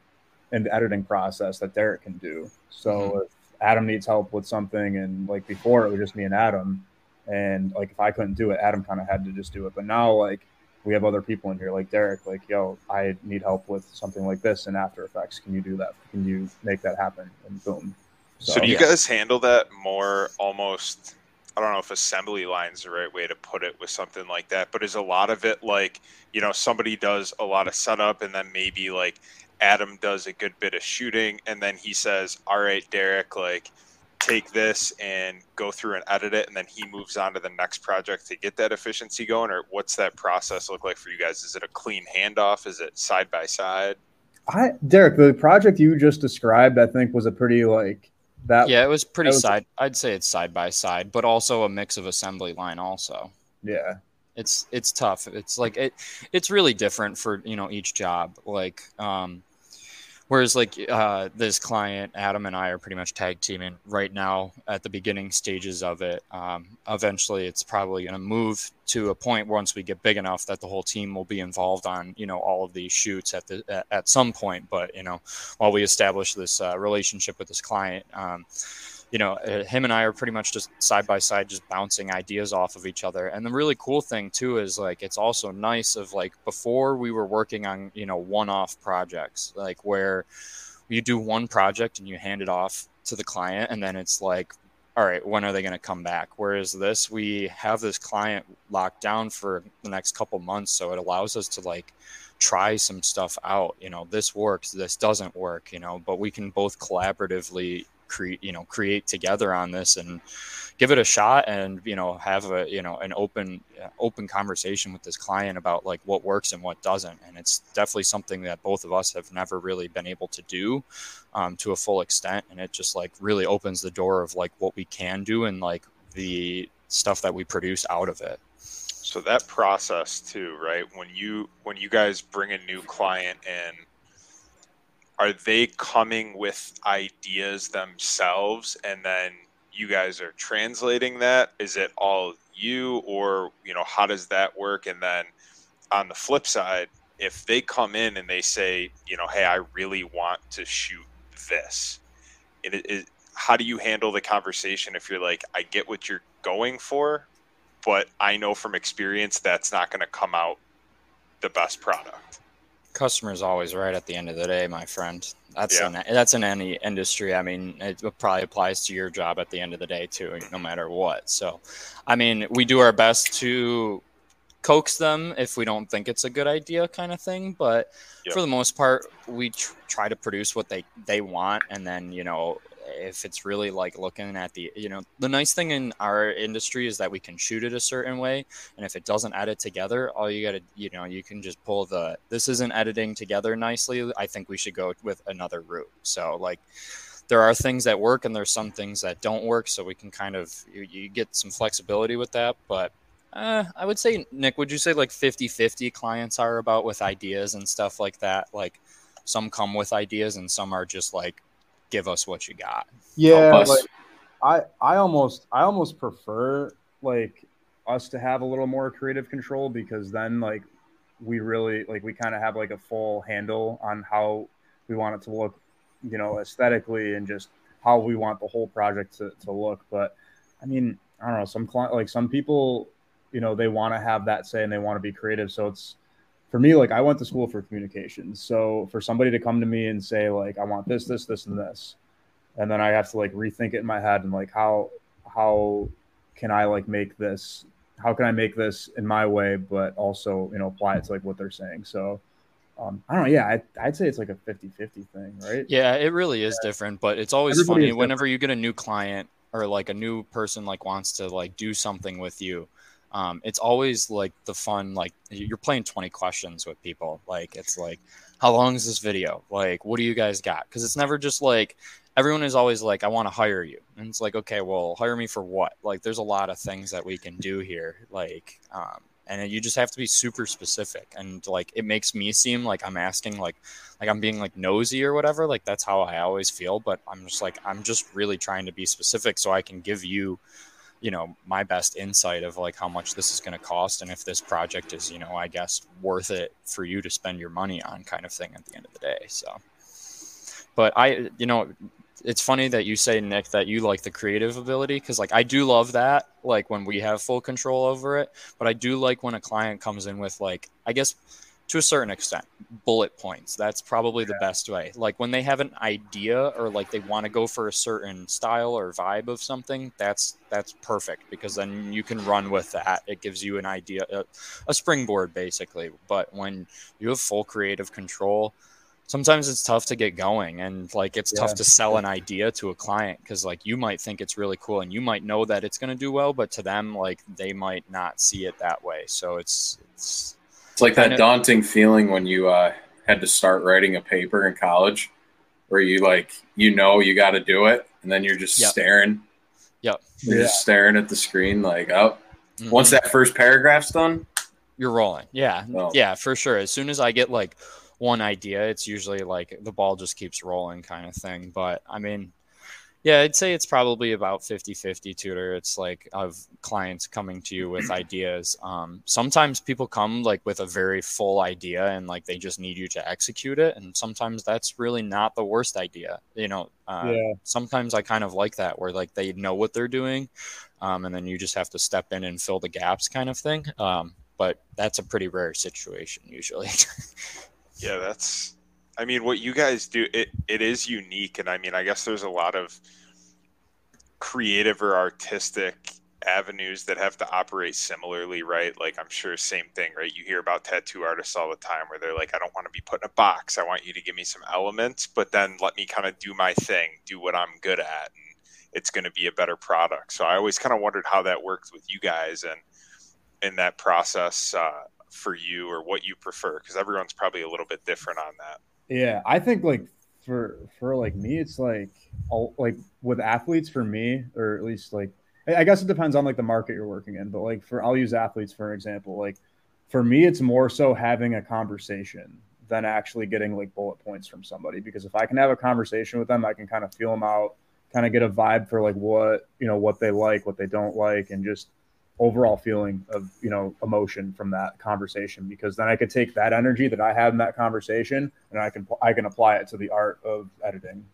in the editing process that Derek can do. So mm-hmm. if Adam needs help with something and like before it was just me and Adam and like if I couldn't do it, Adam kind of had to just do it. But now like we have other people in here like Derek, like, yo, I need help with something like this in After Effects. Can you do that? Can you make that happen? And boom. So, so do you yeah. guys handle that more almost? I don't know if assembly line is the right way to put it with something like that, but is a lot of it like, you know, somebody does a lot of setup and then maybe like Adam does a good bit of shooting and then he says, all right, Derek, like, take this and go through and edit it and then he moves on to the next project to get that efficiency going or what's that process look like for you guys? Is it a clean handoff? Is it side by side? I derek the project you just described i think was a pretty like that yeah it was pretty was, side i'd say it's side by side but also a mix of assembly line also. Yeah. It's it's tough. It's like it it's really different for you know each job. Like um Whereas, like uh, this client, Adam and I are pretty much tag teaming right now at the beginning stages of it. Um, eventually, it's probably going to move to a point once we get big enough that the whole team will be involved on you know all of these shoots at the at, some point. But you know, while we establish this uh, relationship with this client. Um, you know, uh, him and I are pretty much just side by side, just bouncing ideas off of each other. And the really cool thing too is like it's also nice of like before we were working on you know one-off projects, like where you do one project and you hand it off to the client, and then it's like, all right, when are they going to come back? Whereas this, we have this client locked down for the next couple months, so it allows us to like try some stuff out you know this works this doesn't work you know but we can both collaboratively create you know create together on this and give it a shot and you know have a you know an open uh, open conversation with this client about like what works and what doesn't. And it's definitely something that both of us have never really been able to do um, to a full extent. And it just like really opens the door of like what we can do and like the stuff that we produce out of it. So that process too, right? When you when you guys bring a new client in, are they coming with ideas themselves and then you guys are translating that? Is it all you or, you know, how does that work? And then on the flip side, if they come in and they say, you know, hey, I really want to shoot this, it, it, how do you handle the conversation if you're like, I get what you're going for, but I know from experience that's not going to come out the best product. Customer's always right at the end of the day, my friend. That's yeah. in, that's in any industry. I mean, it probably applies to your job at the end of the day too, no matter what. So, I mean, we do our best to coax them if we don't think it's a good idea, kind of thing. But yep. for the most part, we tr- try to produce what they they want, and then you know if it's really like looking at the you know the nice thing in our industry is that we can shoot it a certain way and if it doesn't edit together all you got to you know you can just pull the this isn't editing together nicely i think we should go with another route so like there are things that work and there's some things that don't work so we can kind of you, you get some flexibility with that but uh, I would say, Nick, would you say like 50 50 clients are about with ideas and stuff like that? Like some come with ideas and some are just like, give us what you got. Yeah, like, I I almost I almost prefer like us to have a little more creative control because then like we really like we kind of have like a full handle on how we want it to look, you know, aesthetically and just how we want the whole project to, to look. But I mean, I don't know, some client like some people, you know, they want to have that say and they want to be creative. So it's for me, like I went to school for communications. So for somebody to come to me and say, like, I want this, this, this, and this, and then I have to like rethink it in my head and like how how can I like make this how can I make this in my way, but also, you know, apply it to like what they're saying. So um, I don't know. Yeah, I, I'd say it's like a 50 50 thing, right? Yeah, it really is yeah. different, but it's always Everybody funny whenever you get a new client or like a new person like wants to like do something with you um, it's always like the fun like you're playing 20 questions with people. Like it's like how long is this video? Like what do you guys got? Because it's never just like everyone is always like i want to hire you. And it's like okay well hire me for what? Like there's a lot of things that we can do here like um, and you just have to be super specific. And like it makes me seem like i'm asking like like i'm being like nosy or whatever. Like that's how i always feel. But i'm just like i'm just really trying to be specific so i can give you you know my best insight of like how much this is going to cost and if this project is you know i guess worth it for you to spend your money on kind of thing at the end of the day so. But i you know it's funny that you say nick that you like the creative ability because like i do love that like when we have full control over it but i do like when a client comes in with like i guess to a certain extent bullet points. That's probably the best way. Like when they have an idea or like they want to go for a certain style or vibe of something that's that's perfect because then you can run with that. It gives you an idea a, a springboard basically. But when you have full creative control sometimes it's tough to get going and like it's yeah. tough to sell an idea to a client because like you might think it's really cool and you might know that it's going to do well but to them like they might not see it that way. So it's it's it's like that daunting feeling when you uh, had to start writing a paper in college, where you like you know you got to do it, and then you're just yep. staring. Yep. You're yeah. just staring at the screen, like, oh. Mm-hmm. Once that first paragraph's done, you're rolling. Yeah, oh. yeah, for sure. As soon as I get like one idea, it's usually like the ball just keeps rolling, kind of thing. But I mean, yeah, I'd say it's probably about 50 50 tutor. It's like of clients coming to you with ideas. Um, sometimes people come like with a very full idea and like they just need you to execute it. And sometimes that's really not the worst idea. You know, uh, yeah. sometimes I kind of like that where like they know what they're doing um, and then you just have to step in and fill the gaps kind of thing. Um, but that's a pretty rare situation usually. yeah, that's I mean, what you guys do, it, it is unique. And I mean, I guess there's a lot of creative or artistic avenues that have to operate similarly, right? Like, I'm sure same thing, right? You hear about tattoo artists all the time where they're like, I don't want to be put in a box. I want you to give me some elements, but then let me kind of do my thing, do what I'm good at. And it's going to be a better product. So I always kind of wondered how that worked with you guys and in that process uh, for you or what you prefer, because everyone's probably a little bit different on that. Yeah, I think like for for like me, it's like all like with athletes for me, or at least like I guess it depends on like the market you're working in, but like for I'll use athletes for example. Like for me, it's more so having a conversation than actually getting like bullet points from somebody because if I can have a conversation with them, I can kind of feel them out, kind of get a vibe for like what you know what they like, what they don't like, and just overall feeling of you know emotion from that conversation because then I could take that energy that I have in that conversation and I can I can apply it to the art of editing.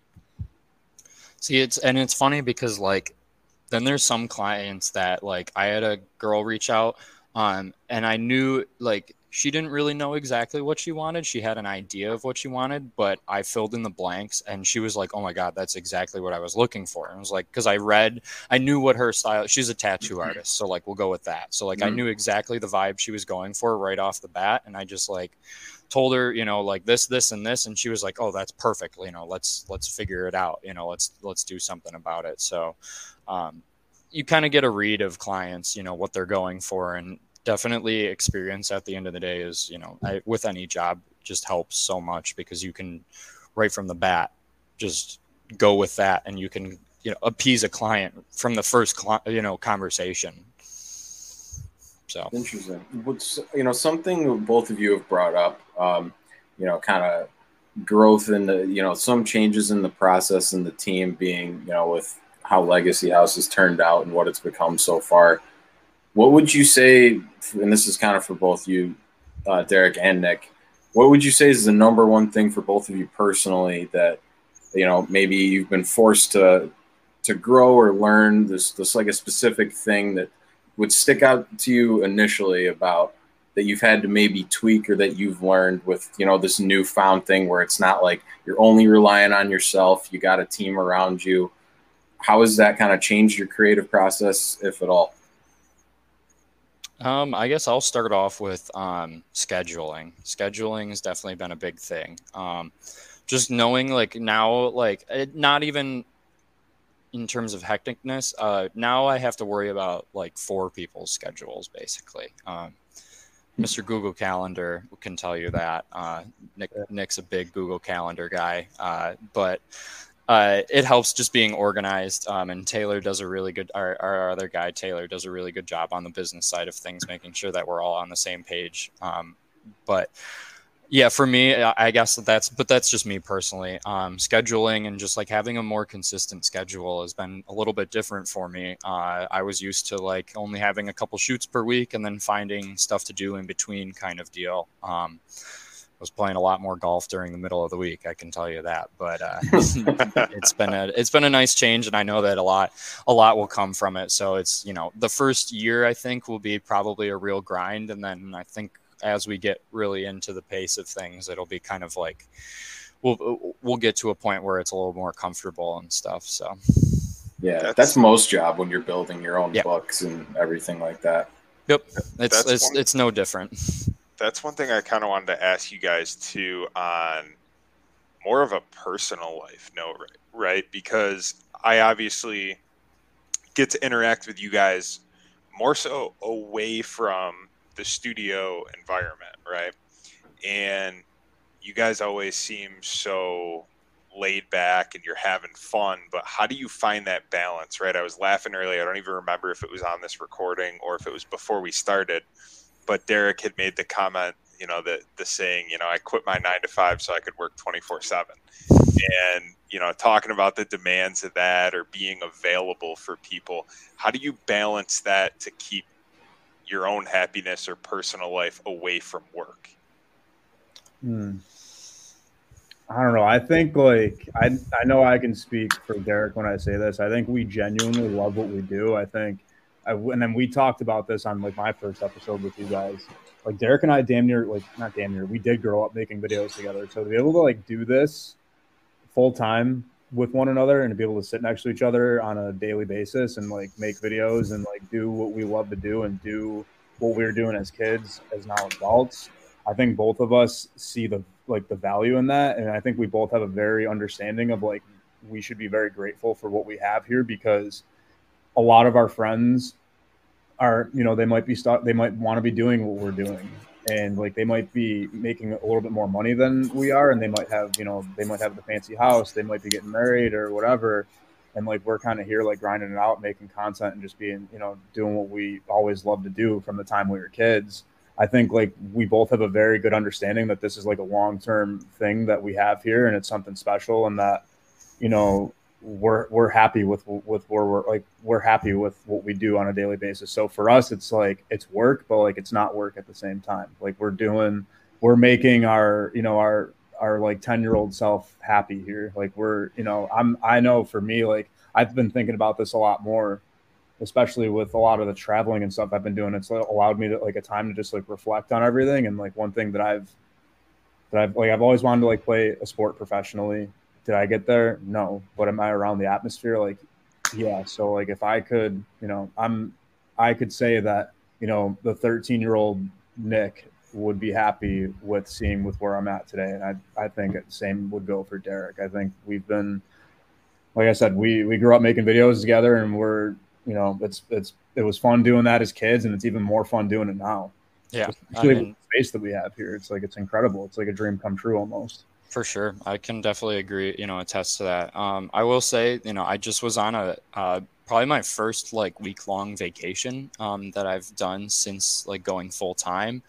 See, it's and it's funny because like then there's some clients that like I had a girl reach out um and I knew like she didn't really know exactly what she wanted. She had an idea of what she wanted, but I filled in the blanks and she was like, "Oh my god, that's exactly what I was looking for." And I was like, cuz I read, I knew what her style. She's a tattoo mm-hmm. artist, so like we'll go with that. So like mm-hmm. I knew exactly the vibe she was going for right off the bat and I just like told her, you know, like this this and this and she was like, "Oh, that's perfect. You know, let's let's figure it out. You know, let's let's do something about it." So um you kind of get a read of clients, you know, what they're going for and definitely experience at the end of the day is you know I, with any job just helps so much because you can right from the bat just go with that and you can you know appease a client from the first cl- you know conversation. So. Interesting. What's you know something both of you have brought up um, you know kind of growth in the you know some changes in the process and the team being you know with how legacy house has turned out and what it's become so far what would you say, and this is kind of for both you, uh, Derek and Nick, what would you say is the number one thing for both of you personally that, you know, maybe you've been forced to to grow or learn this this like a specific thing that would stick out to you initially about that you've had to maybe tweak or that you've learned with you know this newfound thing where it's not like you're only relying on yourself you got a team around you? How has that kind of changed your creative process if at all um, I guess I'll start off with um, scheduling. Scheduling has definitely been a big thing. Um, just knowing, like now, like it, not even in terms of hecticness. Uh, now I have to worry about like four people's schedules, basically. Um, Mr. Google Calendar can tell you that. Uh, Nick, Nick's a big Google Calendar guy, uh, but uh, it helps just being organized. Um, and Taylor does a really good, our, our, other guy, Taylor, does a really good job on the business side of things, making sure that we're all on the same page. Um, but yeah, for me, I guess that's, but that's just me personally. Um, scheduling and just like having a more consistent schedule has been a little bit different for me. Uh, I was used to like only having a couple shoots per week and then finding stuff to do in between kind of deal. Was playing a lot more golf during the middle of the week. I can tell you that. But uh, it's been a it's been a nice change, and I know that a lot a lot will come from it. So it's you know the first year I think will be probably a real grind, and then I think as we get really into the pace of things, it'll be kind of like we'll we'll get to a point where it's a little more comfortable and stuff. So yeah, that's, that's most job when you're building your own books and everything like that. Yep, it's that's it's, one- it's no different that's one thing I kind of wanted to ask you guys too on more of a personal life note, right? Because I obviously get to interact with you guys more so away from the studio environment, right? And you guys always seem so laid back and you're having fun, but how do you find that balance, right? I was laughing earlier. I don't even remember if it was on this recording or if it was before we started but Derek had made the comment, you know, the the saying, you know, I quit my nine to five so I could work twenty four seven, and you know, talking about the demands of that or being available for people. How do you balance that to keep your own happiness or personal life away from work? Hmm. I don't know. I think like I I know I can speak for Derek when I say this. I think we genuinely love what we do. I think I, and then we talked about this on like my first episode with you guys. Like Derek and I, damn near like not damn near, we did grow up making videos together. So to be able to like do this full time with one another and to be able to sit next to each other on a daily basis and like make videos and like do what we love to do and do what we were doing as kids as now adults. I think both of us see the like the value in that, and I think we both have a very understanding of like we should be very grateful for what we have here because a lot of our friends are you know they might be stuck they might want to be doing what we're doing and like they might be making a little bit more money than we are and they might have you know they might have the fancy house they might be getting married or whatever and like we're kind of here like grinding it out, making content, and just being you know doing what we always loved to do from the time we were kids. I think like we both have a very good understanding that this is like a long term thing that we have here, and it's something special, and that you know we're we're happy with with where we're like we're happy with what we do on a daily basis. So for us, it's like it's work, but like it's not work at the same time. Like we're doing, we're making our you know our our like 10 year old self happy here. Like we're, you know, I'm, I know for me, like I've been thinking about this a lot more, especially with a lot of the traveling and stuff I've been doing. It's allowed me to like a time to just like reflect on everything. And like one thing that I've, that I've like, I've always wanted to like play a sport professionally. Did I get there? No. But am I around the atmosphere? Like, yeah. So like if I could, you know, I'm, I could say that, you know, the 13 year old Nick would be happy with seeing with where I'm at today. And I, I think the same would go for Derek. I think we've been, like I said, we, we grew up making videos together and we're, you know, it's, it's, it was fun doing that as kids and it's even more fun doing it now. Yeah. Especially I mean, the space that we have here. It's like, it's incredible. It's like a dream come true almost. For sure. I can definitely agree, you know, attest to that. Um, I will say, you know, I just was on a, uh, probably my first like week long vacation um, that I've done since like going full time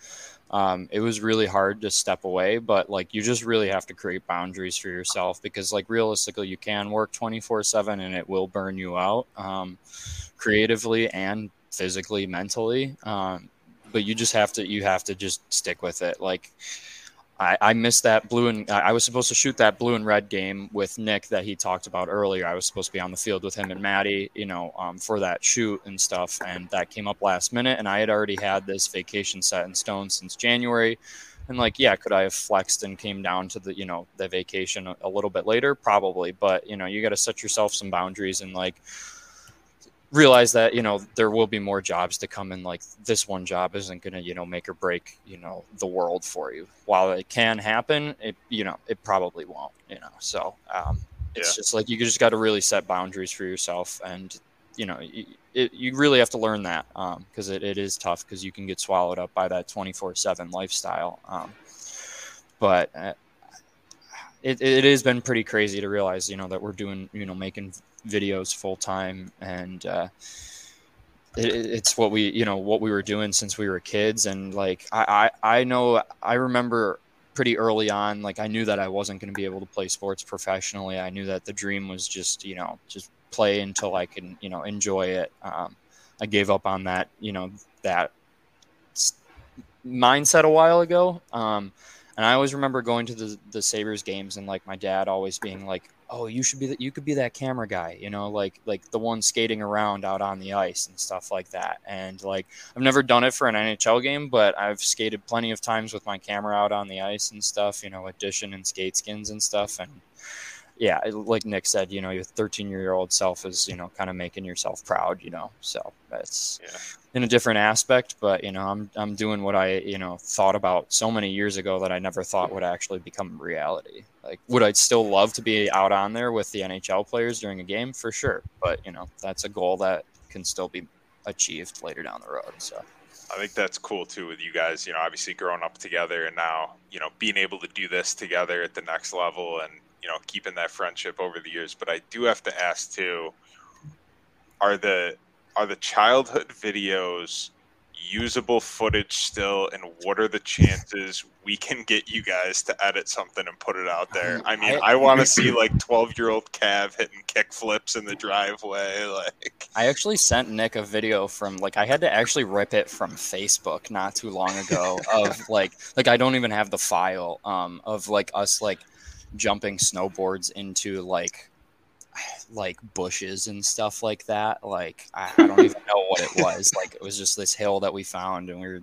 um, it was really hard to step away but like you just really have to create boundaries for yourself because like realistically you can work 24 7 and it will burn you out um, creatively and physically mentally um, but you just have to you have to just stick with it like I, I missed that blue and I was supposed to shoot that blue and red game with Nick that he talked about earlier. I was supposed to be on the field with him and Maddie, you know, um, for that shoot and stuff. And that came up last minute. And I had already had this vacation set in stone since January. And like, yeah, could I have flexed and came down to the, you know, the vacation a, a little bit later? Probably. But, you know, you got to set yourself some boundaries and like, realize that you know there will be more jobs to come and like this one job isn't going to you know make or break you know the world for you while it can happen it you know it probably won't you know so um, it's yeah. just like you just got to really set boundaries for yourself and you know you, it, you really have to learn that because um, it, it is tough because you can get swallowed up by that 24-7 lifestyle um, but uh, it, it has been pretty crazy to realize you know that we're doing you know making videos full time, and uh, it, it's what we you know what we were doing since we were kids. And like I, I I know I remember pretty early on like I knew that I wasn't going to be able to play sports professionally. I knew that the dream was just you know just play until I can you know enjoy it. Um, I gave up on that you know that mindset a while ago. Um, and I always remember going to the the Sabres games and like my dad always being like, "Oh, you should be that you could be that camera guy, you know, like like the one skating around out on the ice and stuff like that." And like I've never done it for an NHL game, but I've skated plenty of times with my camera out on the ice and stuff, you know, addition and skate skins and stuff and yeah, like Nick said, you know, your 13 year old self is, you know, kind of making yourself proud, you know. So that's yeah. in a different aspect, but you know, I'm I'm doing what I, you know, thought about so many years ago that I never thought would actually become reality. Like, would I still love to be out on there with the NHL players during a game? For sure, but you know, that's a goal that can still be achieved later down the road. So. I think that's cool too with you guys, you know, obviously growing up together and now, you know, being able to do this together at the next level and you know keeping that friendship over the years. But I do have to ask too: are the are the childhood videos usable footage still and what are the chances we can get you guys to edit something and put it out there i mean i, I want to see like 12 year old cav hitting kick flips in the driveway like i actually sent nick a video from like i had to actually rip it from facebook not too long ago of like like i don't even have the file um of like us like jumping snowboards into like like bushes and stuff like that. Like I, I don't even know what it was. Like it was just this hill that we found, and we were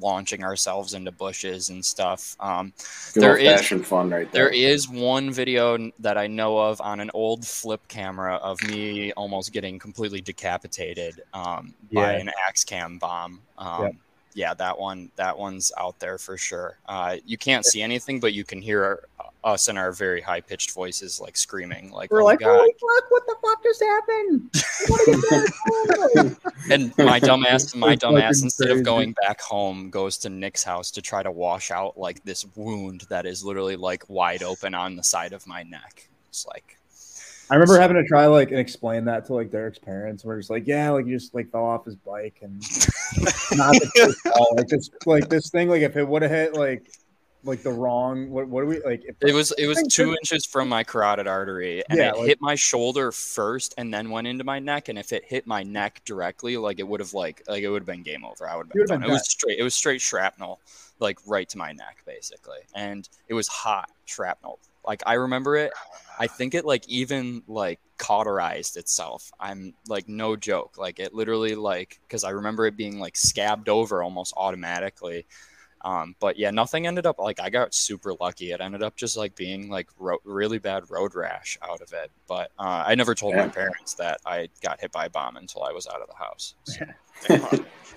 launching ourselves into bushes and stuff. Um, Good there is fun right there. There is one video that I know of on an old flip camera of me almost getting completely decapitated um, yeah. by an axe can bomb. Um, yep yeah, that one that one's out there for sure. Uh, you can't see anything, but you can hear us in our very high pitched voices, like screaming, like we're oh like, "Holy fuck! What the fuck just happened?" and my dumbass, my dumbass, instead crazy. of going back home, goes to Nick's house to try to wash out like this wound that is literally like wide open on the side of my neck. It's like I remember having to try like and explain that to like Derek's parents. We're just like, yeah, like he just like fell off his bike and not the ball. like just like this thing. Like if it would have hit like like the wrong what what do we like? If It was it was two inches from my carotid artery, and Yeah, it like- hit my shoulder first, and then went into my neck. And if it hit my neck directly, like it would have like like it would have been game over. I would have been done. been It was straight. It was straight shrapnel, like right to my neck, basically, and it was hot shrapnel. Like I remember it. I think it like even like cauterized itself. I'm like no joke. Like it literally like because I remember it being like scabbed over almost automatically. Um, but yeah, nothing ended up like I got super lucky. It ended up just like being like ro- really bad road rash out of it. But uh, I never told my parents that I got hit by a bomb until I was out of the house. So-.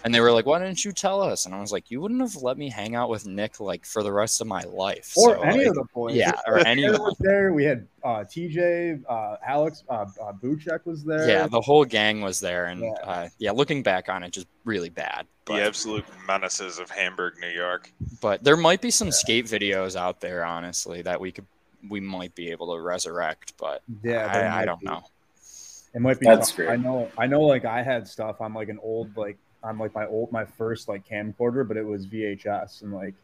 and they were like, "Why didn't you tell us?" And I was like, "You wouldn't have let me hang out with Nick like for the rest of my life." or So, any like, of the boys. yeah, or Taylor anyone. was there. We had uh, TJ, uh, Alex, uh, uh, Buchek was there. Yeah, the whole gang was there, and Yeah. yeah. Uh, yeah, looking back on it, just really bad. the absolute menaces of Hamburg, New York. but there might be some skate videos out there, honestly, that we could we might be able to resurrect. But yeah. I, I don't be- know. It might be. That's tough. great. I know. I know. Like I had stuff on like an old like on like my old my first like camcorder, but it was VHS and like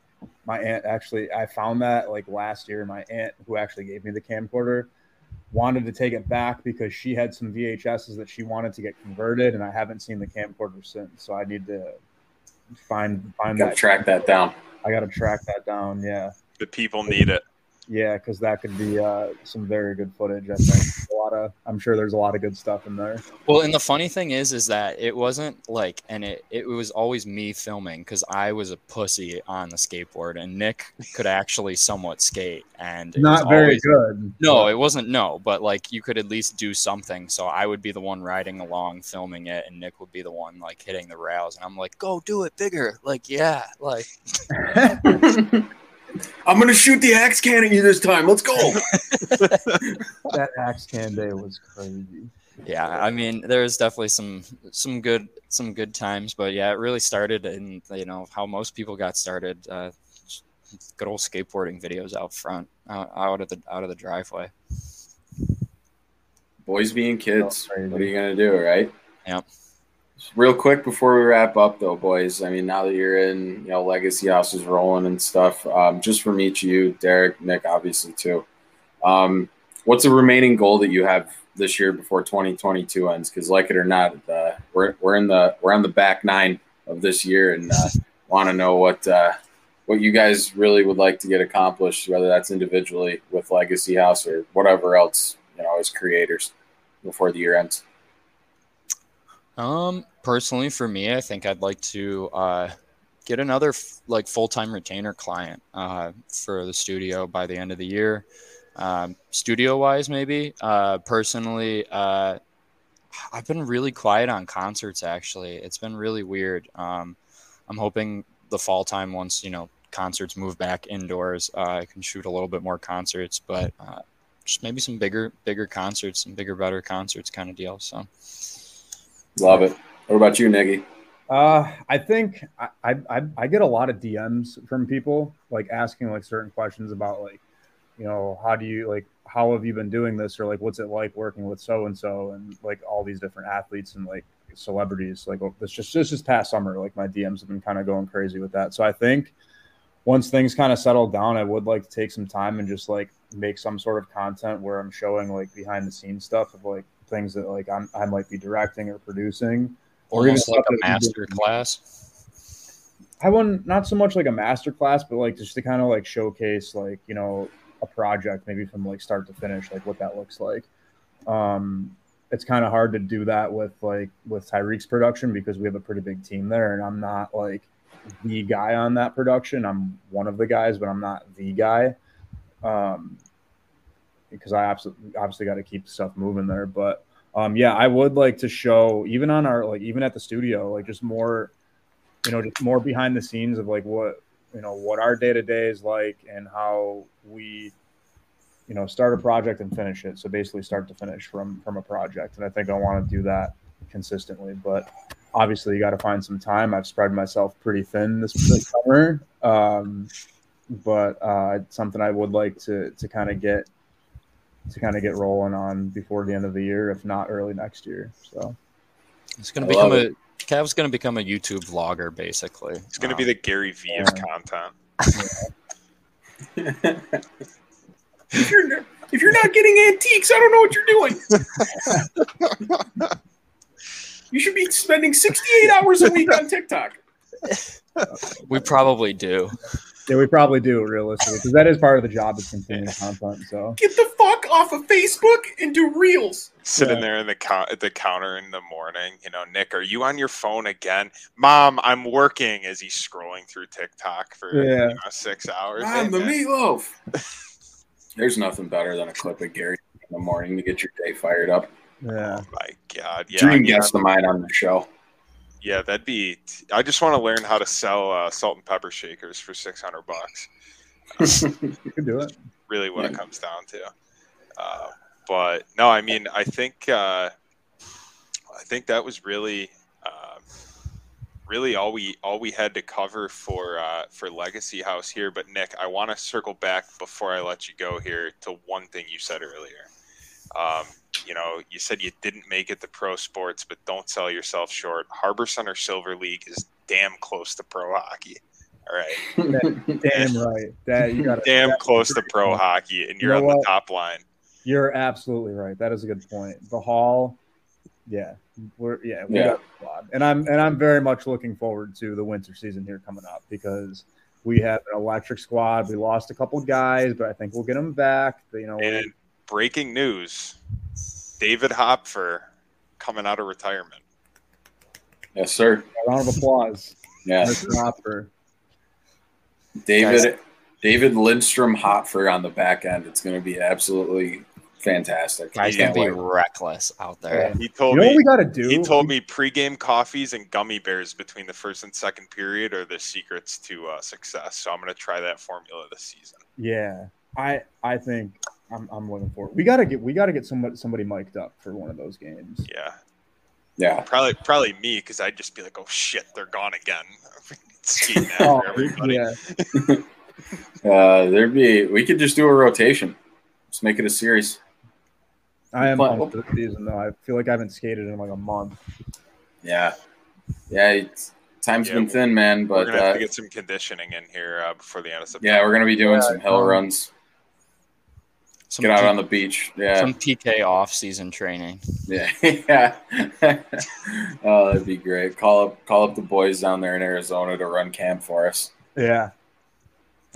my aunt actually I found that like last year. My aunt who actually gave me the camcorder wanted to take it back because she had some VHSs that she wanted to get converted, and I haven't seen the camcorder since. So I need to find find Got to that. track that down. I got to track that down. Yeah. The people need it. Yeah, because that could be uh, some very good footage. I think a lot of. I'm sure there's a lot of good stuff in there. Well, and the funny thing is, is that it wasn't like, and it it was always me filming because I was a pussy on the skateboard, and Nick could actually somewhat skate, and Not very always- good. No, it wasn't. No, but like you could at least do something. So I would be the one riding along, filming it, and Nick would be the one like hitting the rails, and I'm like, "Go do it bigger!" Like, yeah, like I'm gonna shoot the axe can at you this time. Let's go. that axe can day was crazy. yeah. I mean, there's definitely some some good some good times, but yeah, it really started in you know how most people got started. Uh, good old skateboarding videos out front, out, out of the out of the driveway. Boys being kids. What are you gonna do, right? Yep. Real quick before we wrap up, though, boys. I mean, now that you're in, you know, Legacy House is rolling and stuff. Um, just from each of you, Derek, Nick, obviously too. Um, what's the remaining goal that you have this year before 2022 ends? Because, like it or not, uh, we're we're in the we're on the back nine of this year, and uh, want to know what uh, what you guys really would like to get accomplished, whether that's individually with Legacy House or whatever else, you know, as creators before the year ends. Um, personally, for me, I think I'd like to uh, get another f- like full time retainer client uh, for the studio by the end of the year. Um, studio wise, maybe. Uh, personally, uh, I've been really quiet on concerts. Actually, it's been really weird. Um, I'm hoping the fall time once you know concerts move back indoors, uh, I can shoot a little bit more concerts, but uh, just maybe some bigger, bigger concerts, some bigger, better concerts, kind of deal. So. Love it. What about you, Niggy? Uh, I think I, I I I get a lot of DMs from people like asking like certain questions about like, you know, how do you like how have you been doing this or like what's it like working with so and so and like all these different athletes and like celebrities like oh, this just this just past summer like my DMs have been kind of going crazy with that. So I think once things kind of settle down, I would like to take some time and just like make some sort of content where I'm showing like behind the scenes stuff of like things that like I'm, I might be directing or producing. Or even like a master class. I wouldn't not so much like a master class, but like just to kind of like showcase like you know a project maybe from like start to finish, like what that looks like. Um, it's kind of hard to do that with like with Tyreek's production because we have a pretty big team there, and I'm not like the guy on that production. I'm one of the guys, but I'm not the guy. Um, because I absolutely obviously got to keep stuff moving there, but um, yeah, I would like to show even on our like even at the studio, like just more, you know, just more behind the scenes of like what you know what our day to day is like and how we, you know, start a project and finish it. So basically, start to finish from from a project, and I think I want to do that consistently. But obviously, you got to find some time. I've spread myself pretty thin this, summer, um, but uh, it's something I would like to to kind of get to kind of get rolling on before the end of the year, if not early next year. So It's going to become love a Cav's going to become a YouTube vlogger, basically. It's going to Um, be the Gary V of Yeah. content. if you're if you're not getting antiques, I don't know what you're doing. you should be spending 68 hours a week on TikTok. we probably do. Yeah, we probably do realistically because that is part of the job is consuming content. So Get the fuck off of Facebook and do reels. Sitting Yeah. there in the count at the counter in the morning, you know, Nick, are you on your phone again? Mom, I'm working. As he's scrolling through TikTok for Yeah. you know, six hours. I'm the man. meatloaf. There's nothing better than a clip of Gary in the morning to get your day fired up. yeah, Oh my god! Yeah, I Dream mean, guest of mine on the show. Yeah, that'd be. I just want to learn how to sell uh, salt and pepper shakers for six hundred bucks. you could do it. really what it comes down to. Uh, but no, I mean, I think uh, I think that was really uh, really all we all we had to cover for uh, for Legacy House here. But Nick, I want to circle back before I let you go here to one thing you said earlier. Um, you know, you said you didn't make it to pro sports, but don't sell yourself short. Harbor Center Silver League is damn close to pro hockey. All right, Damn right. That you got damn close to pro hockey, and you're know on the top line. You're absolutely right. That is a good point. The hall, yeah, we're yeah, we Yeah. got a squad, and I'm and I'm very much looking forward to the winter season here coming up because we have an electric squad. We lost a couple guys, but I think we'll get them back. You know, And breaking news: David Hopfer coming out of retirement. Yes, sir. a round of applause, Yeah. Mr. Hopfer. David David Lindstrom Hopfer on the back end. It's going to be absolutely fantastic. Guys Yeah, going to be reckless out there. He You told know what me. we got to do? He told me pregame coffees and gummy bears between the first and second period are the secrets to uh, success. So I'm going to try that formula this season. Yeah, I I think I'm, I'm looking for. We gotta get we gotta get somebody somebody mic'd up for one of those games. Yeah, Yeah. probably probably me because I'd just be like, "Oh shit, they're gone again." Oh, everybody. yeah, Uh, there'd be we could just do a rotation. Just make it a series. I am But- pumped the season though. I feel like I haven't skated in like a month. Yeah. Yeah. It's, time's Yeah, been thin, man. But We're But gonna have uh, to get some conditioning in here uh, before the end of September. yeah, we're gonna be doing Yeah, some hill um, runs. Some, Get out P- on the beach. Yeah. some PK off-season training. Yeah, yeah. oh, that'd be great. Call up, call up the boys down there in Arizona to run camp for us. Yeah,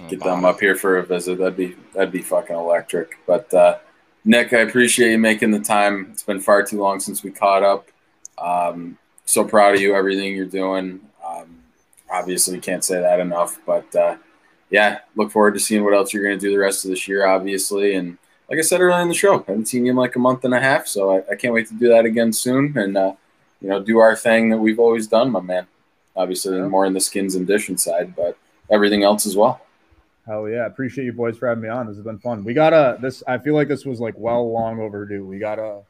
Get them up here for a visit. That'd be that'd be fucking electric. But uh, Nick, I appreciate you making the time. It's been far too long since we caught up. Um, so proud of you, everything you're doing. Um, obviously, can't say that enough. But uh, yeah, look forward to seeing what else you're going to do the rest of this year, obviously. And like I said earlier in the show, I haven't seen you in like a month and a half, so I, I can't wait to do that again soon. And uh, you know, do our thing that we've always done, my man. Obviously, Yeah. more in the skins and dishing side, but everything else as well. hell yeah! Appreciate you boys for having me on. This has been fun. We gotta this. I feel like this was like well long overdue. We gotta.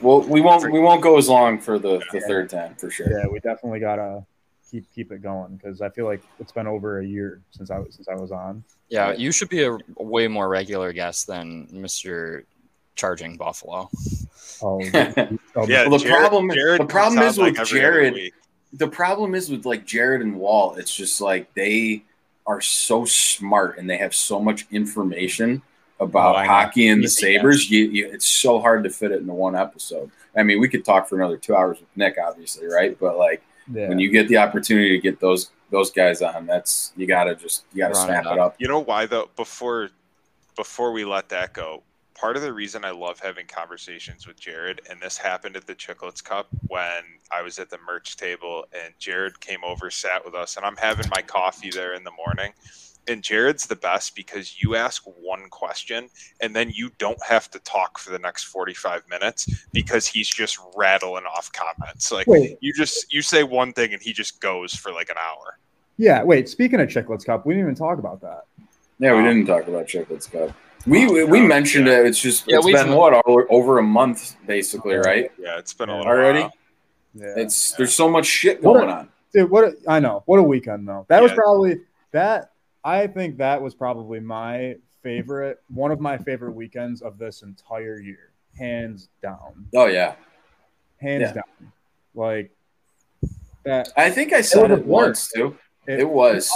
Well, we won't we won't go as long for the, the third time for sure. Yeah, we definitely gotta keep keep it going because I feel like it's been over a year since I was since I was on. Yeah, you should be a way more regular guest than Mr. Charging Buffalo. Oh, oh, Yeah, Well, the Jared- problem- Jared the problem is with like, Jared- week. The problem is with like Jared and Wall. it's just like they are so smart and they have so much information about Oh, hockey and the Sabres. You, you, it's so hard to fit it into one episode. I mean, we could talk for another two hours with Nick, obviously, right? But like yeah. when you get the opportunity to get those those guys on, that's you gotta just you gotta Run snap it it up. You know why though? Before before we let that go, part of the reason I love having conversations with Jared, and this happened at the Chiclets Cup when I was at the merch table, and Jared came over, sat with us, and I'm having my coffee there in the morning. And Jared's the best because you ask one question and then you don't have to talk for the next 45 minutes because he's just rattling off comments. Like Wait, you just you say one thing and he just goes for like an hour. yeah. Wait. Speaking of Chiclets Cup, we didn't even talk about that. Yeah, we Um, didn't talk about Chiclets Cup. We we, we mentioned yeah. it. It's just Yeah, it's we've- been what over, over a month basically, right? Yeah, it's been a Yeah. little Already? while. Yeah. It's there's so much shit What going a- on. Dude, what a, I know. What a weekend though. That was probably that. I think that was probably my favorite, one of my favorite weekends of this entire year, hands down. Oh yeah, hands Yeah. down. Like that. I think I said was a it blur. once too. It was.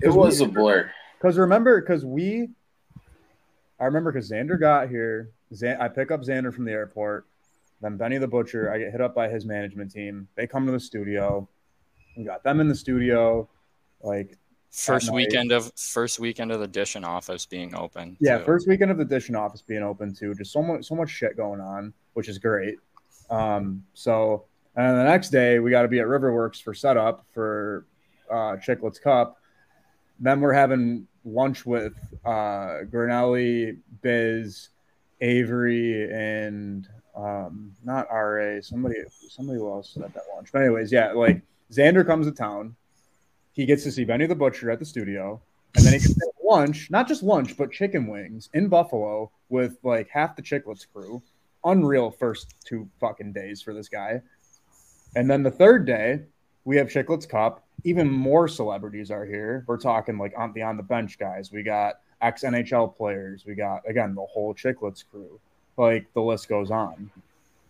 It was a blur. Because remember, because we, I remember because Xander got here. Xan, I pick up Xander from the airport. Then Benny the Butcher, I get hit up by his management team. They come to the studio. We got them in the studio. Like, First weekend of first weekend of the Dishon office being open. yeah, too. first weekend of the Dishon office being open too. Just so much, so much shit going on, which is great. Um, so, and then the next day we got to be at Riverworks for setup for uh, Chiclets Cup. Then we're having lunch with uh, Grinnelli, Biz, Avery, and um, not RA. Somebody, somebody else at that lunch. But anyways, yeah, like Xander comes to town. He gets to see Benny the Butcher at the studio, and then he gets lunch, not just lunch, but chicken wings in Buffalo with like half the Chiclets crew. Unreal first two fucking days for this guy. And then the third day, we have Chiclets Cup. Even more celebrities are here. We're talking like on the on the bench guys. We got ex NHL players. We got again the whole Chiclets crew. Like the list goes on.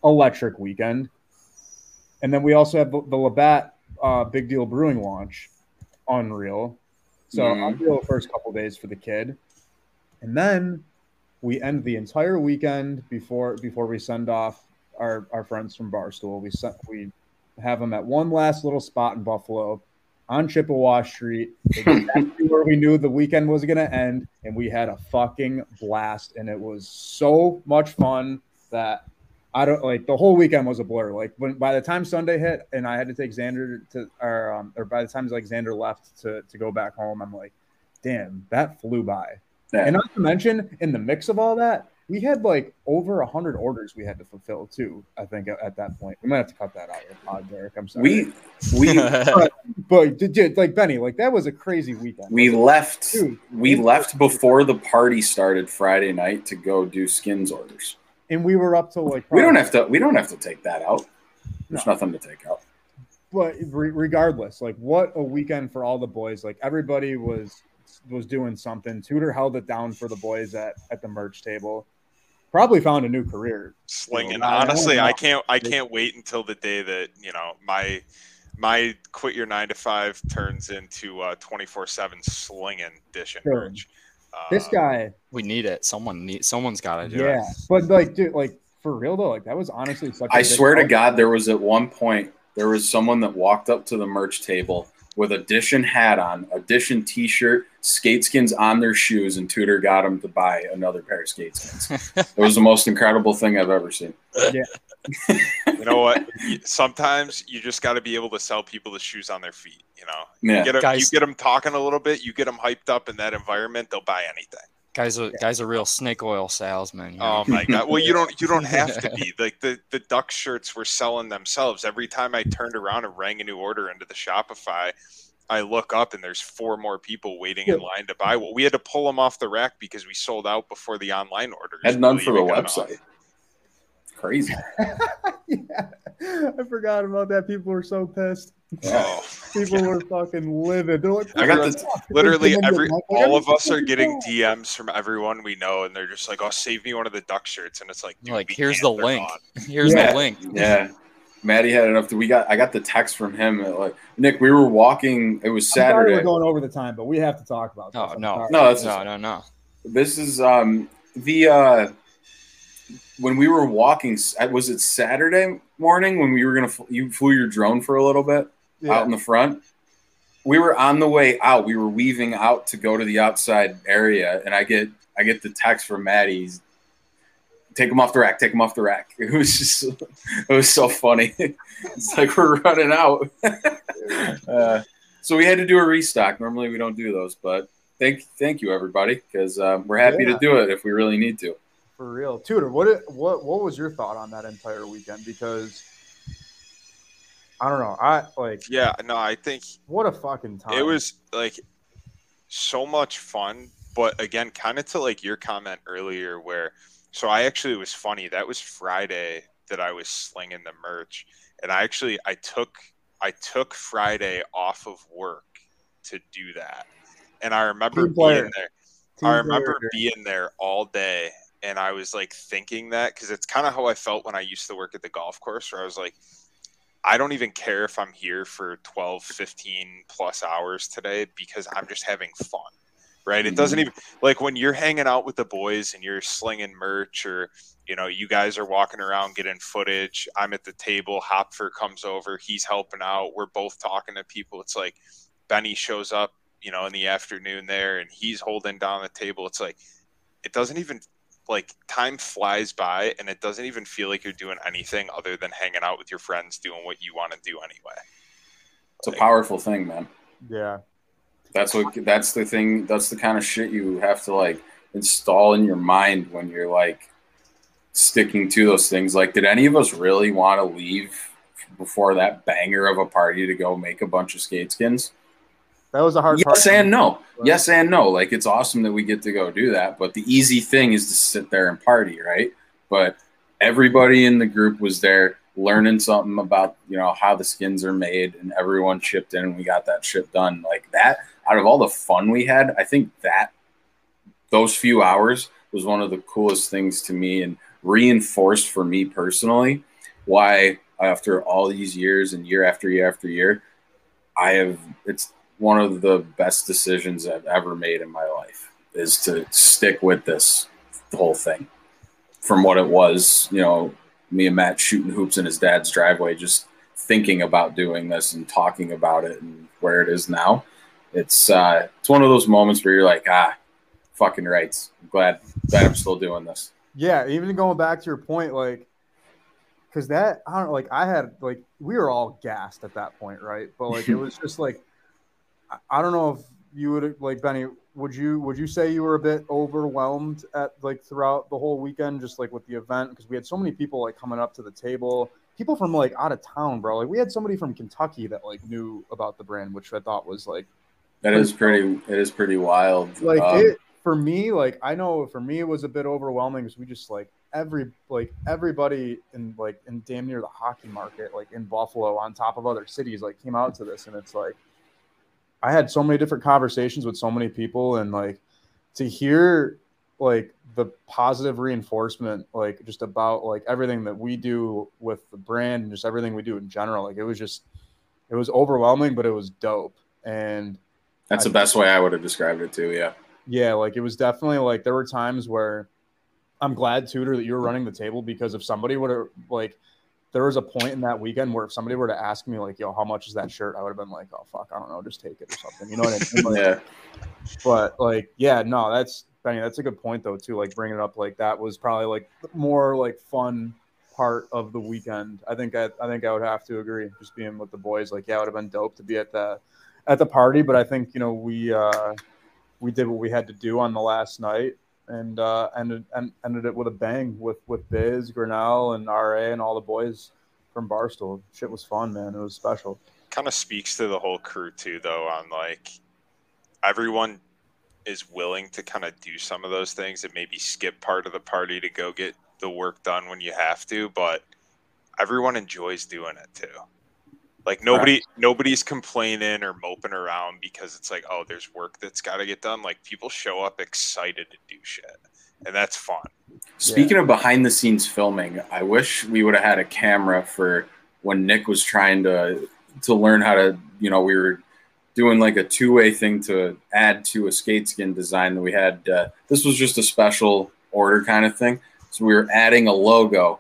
Electric weekend. And then we also have the, the Labatt uh, Big Deal Brewing launch. Unreal. So Mhm. unreal first couple days for the kid. And then we end the entire weekend before before we send off our, our friends from Barstool. We sent we have them at one last little spot in Buffalo on Chippewa Street, exactly where we knew the weekend was going to end, and we had a fucking blast, and it was so much fun that I don't like the whole weekend was a blur. Like when by the time Sunday hit, and I had to take Xander to, or um, or by the time like Xander left to to go back home, I'm like, damn, that flew by. Yeah. And not to mention, in the mix of all that, we had like over a hundred orders we had to fulfill too. I think at, at that point, we might have to cut that out pod, Derek. I'm sorry. We we but did, did- like Benny, like that was a crazy weekend. we left Dude. we left before the party started Friday night to go do skins orders. And we were up to like We don't have to we don't have to take that out. There's No. nothing to take out. but re- regardless, like what a weekend for all the boys. Like everybody was was doing something. Tudor held it down for the boys at at the merch table. Probably found a new career. slinging. I don't Honestly, know. I can't. I can't wait until the day that you know my my quit your nine to five turns into twenty four seven slinging dish and Sure. Merch. This Um, guy, we need it. Someone need. Someone's got to do yeah. it. But like, dude, like for real though, like that was honestly such. a I big swear to. God, there was at one point there was someone that walked up to the merch table with a Dishon hat on, a Dishon T-shirt, skate skins on their shoes, and Tudor got them to buy another pair of skate skins. it was the most incredible thing I've ever seen. Yeah. You know what? Sometimes you just got to be able to sell people the shoes on their feet. You know, Yeah, you get 'em- Guys- you get them talking a little bit, you get them hyped up in that environment, they'll buy anything. Guys, a guys, a real snake oil salesman. you oh know? Oh my god! Well, you don't you don't have to be like the the duck shirts were selling themselves. Every time I turned around and rang a new order into the Shopify, I look up and there's four more people waiting in line to buy. Well, we had to pull them off the rack because we sold out before the online orders. had none really for the even got off. website. Crazy. yeah, I forgot about that. People were so pissed. Oh, People were fucking livid. They're like, I got Everyone's- the literally every all of us are getting DMs from everyone we know, and they're just like, "Oh, save me one of the duck shirts," and it's like, Like, here's the link. gone. Here's Yeah. the link. yeah. Maddie had enough. To, we got. I got the text from him. Like Nick, we were walking. It was I'm sorry Saturday. we're going over the time, but we have to talk about this. Oh I'm no, sorry. No, that's no, no, no. This is um the uh when we were walking. Was it Saturday morning when we were gonna? fl- You flew your drone for a little bit Yeah. out in the front. We were on the way out. We were weaving out to go to the outside area, and I get I get the text from Maddie. He's, Take them off the rack. Take them off the rack. It was just, it was so funny. It's like we're running out. uh, so we had to do a restock. Normally we don't do those, but thank thank you everybody because um, we're happy Yeah. to do it if we really need to. For real, Tudor. What it, what what was your thought on that entire weekend? Because I don't know. I like Yeah, no, I think what a fucking time. it was like so much fun but again kind of to like your comment earlier where so i actually it was funny that was friday that i was slinging the merch and i actually i took i took friday off of work to do that and i remember Team player. being there I remember being there all day and I was like thinking that because it's kind of how I felt when I used to work at the golf course where I was like, I don't even care if I'm here for 12, 15 plus hours today because I'm just having fun. Right. It doesn't mm-hmm. even like when you're hanging out with the boys and you're slinging merch or, you know, you guys are walking around getting footage. I'm at the table. Hopfer comes over. He's helping out. We're both talking to people. It's like Benny shows up, you know, in the afternoon there and he's holding down the table. It's like, it doesn't even like time flies by and it doesn't even feel like you're doing anything other than hanging out with your friends doing what you want to do anyway. It's like, a powerful thing, man. Yeah. That's what that's the thing that's the kind of shit you have to like install in your mind when you're like sticking to those things. Like did any of us really want to leave before that banger of a party to go make a bunch of skate skins? That was a hard. Yes and no. Yes and no. Like it's awesome that we get to go do that, but the easy thing is to sit there and party, right? But everybody in the group was there learning something about you know how the skins are made, and everyone chipped in, and we got that shit done. Like that. Out of all the fun we had, I think that those few hours was one of the coolest things to me, and reinforced for me personally why after all these years and year after year after year, I have it's one of the best decisions I've ever made in my life is to stick with this whole thing. From what it was, you know, me and Matt shooting hoops in his dad's driveway, just thinking about doing this and talking about it and where it is now. It's uh, it's one of those moments where you're like, ah, fucking rights. I'm glad that I'm still doing this. Yeah, even going back to your point, like, because that I don't like I had like we were all gassed at that point, right? But like it was just like I don't know if you would like Benny. Would you would you say you were a bit overwhelmed at like throughout the whole weekend, just like with the event because we had so many people like coming up to the table, people from like out of town, bro. Like we had somebody from Kentucky that like knew about the brand, which I thought was like that is pretty. It is pretty wild. Like um, it for me. Like I know for me it was a bit overwhelming because we just like every like everybody in like in damn near the hockey market, like in Buffalo, on top of other cities, like came out to this, and it's like I had so many different conversations with so many people, and like to hear like the positive reinforcement, like just about like everything that we do with the brand and just everything we do in general. Like it was just, it was overwhelming, but it was dope. And that's I, the best way I would have described it too. Yeah. Yeah. Like it was definitely like there were times where I'm glad, Tudor, that you were running the table because if somebody would have like there was a point in that weekend where if somebody were to ask me like, "Yo, how much is that shirt?" I would have been like, "Oh fuck, I don't know, just take it or something." You know what I mean? Like, yeah. But like, yeah, no, that's Benny. That's a good point though too. Like bringing it up like that was probably like more like fun part of the weekend. I think I, I think I would have to agree. Just being with the boys, like yeah, it would have been dope to be at the at the party. But I think you know we uh, we did what we had to do on the last night, and uh, ended and ended it with a bang with with Biz, Grinnell, and RA, and all the boys from Barstool. Shit was fun, man. It was special. Kind of speaks to the whole crew too, though. On like everyone is willing to kind of do some of those things and maybe skip part of the party to go get the work done when you have to, but everyone enjoys doing it too. Like nobody right. nobody's complaining or moping around because it's like, oh, there's work that's got to get done. Like people show up excited to do shit, and that's fun. Speaking yeah. of behind the scenes filming, I wish we would have had a camera for when Nick was trying to to learn how to, you know, we were doing like a two way thing to add to a skate skin design that we had. Uh, this was just a special order kind of thing. So we were adding a logo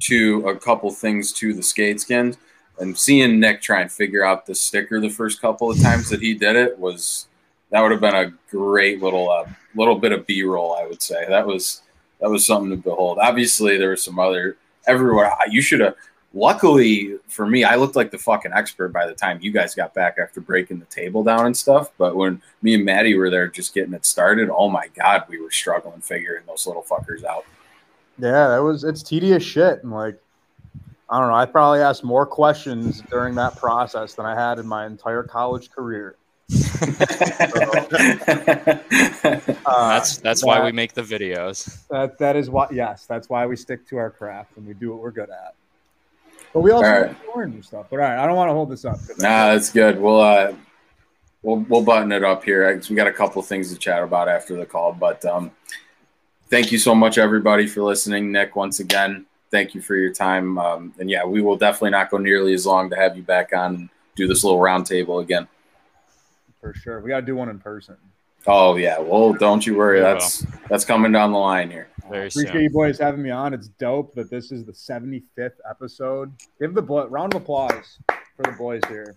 to a couple things to the skate skins and seeing Nick try and figure out the sticker the first couple of times that he did it was that would have been a great little uh, little bit of B roll. I would say that was that was something to behold. Obviously, there was some other everywhere. You should have. Luckily for me, I looked like the fucking expert by the time you guys got back after breaking the table down and stuff. But when me and Maddie were there just getting it started, oh my god, we were struggling figuring those little fuckers out. Yeah, that was it's tedious shit, and like I don't know. I probably asked more questions during that process than I had in my entire college career. uh, that's that's that, why we make the videos. That that is why yes, that's why we stick to our craft and we do what we're good at. But we also right. learn new stuff. But all right, I don't want to hold this up. Nah, that's good. Well, uh, we'll we'll button it up here. We got a couple things to chat about after the call, but um, thank you so much, everybody, for listening. Nick, once again, thank you for your time. Um, and yeah, we will definitely not go nearly as long to have you back on and do this little roundtable again. For sure, we got to do one in person. Oh yeah, well, don't you worry. That's that's coming down the line here. Very Appreciate soon. you boys having me on. It's dope that this is the 75th episode. Give the blo- round of applause for the boys here.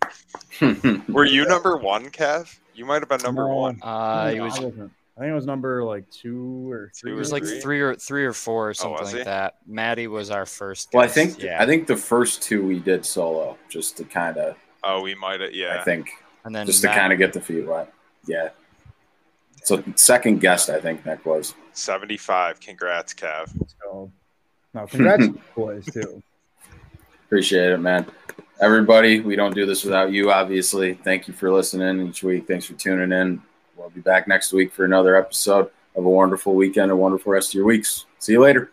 Were you number one, Kev? You might have been number No. one. Uh, No, it was I think it was number like two or three. It was like three? three or three or four or oh, something was he? like that. Maddie was our first. well, I think yeah, I think the first two we did solo, just to kind of, Oh, we might have. Yeah. I think, and then just to kind of get the feet wet. Yeah. So second guest, I think Nick was. 75. Congrats, Kev. Let's. No, congrats, boys, too. Appreciate it, man. Everybody, we don't do this without you, obviously. Thank you for listening each week. Thanks for tuning in. We'll be back next week for another episode. Have a wonderful weekend, a wonderful rest of your weeks. See you later.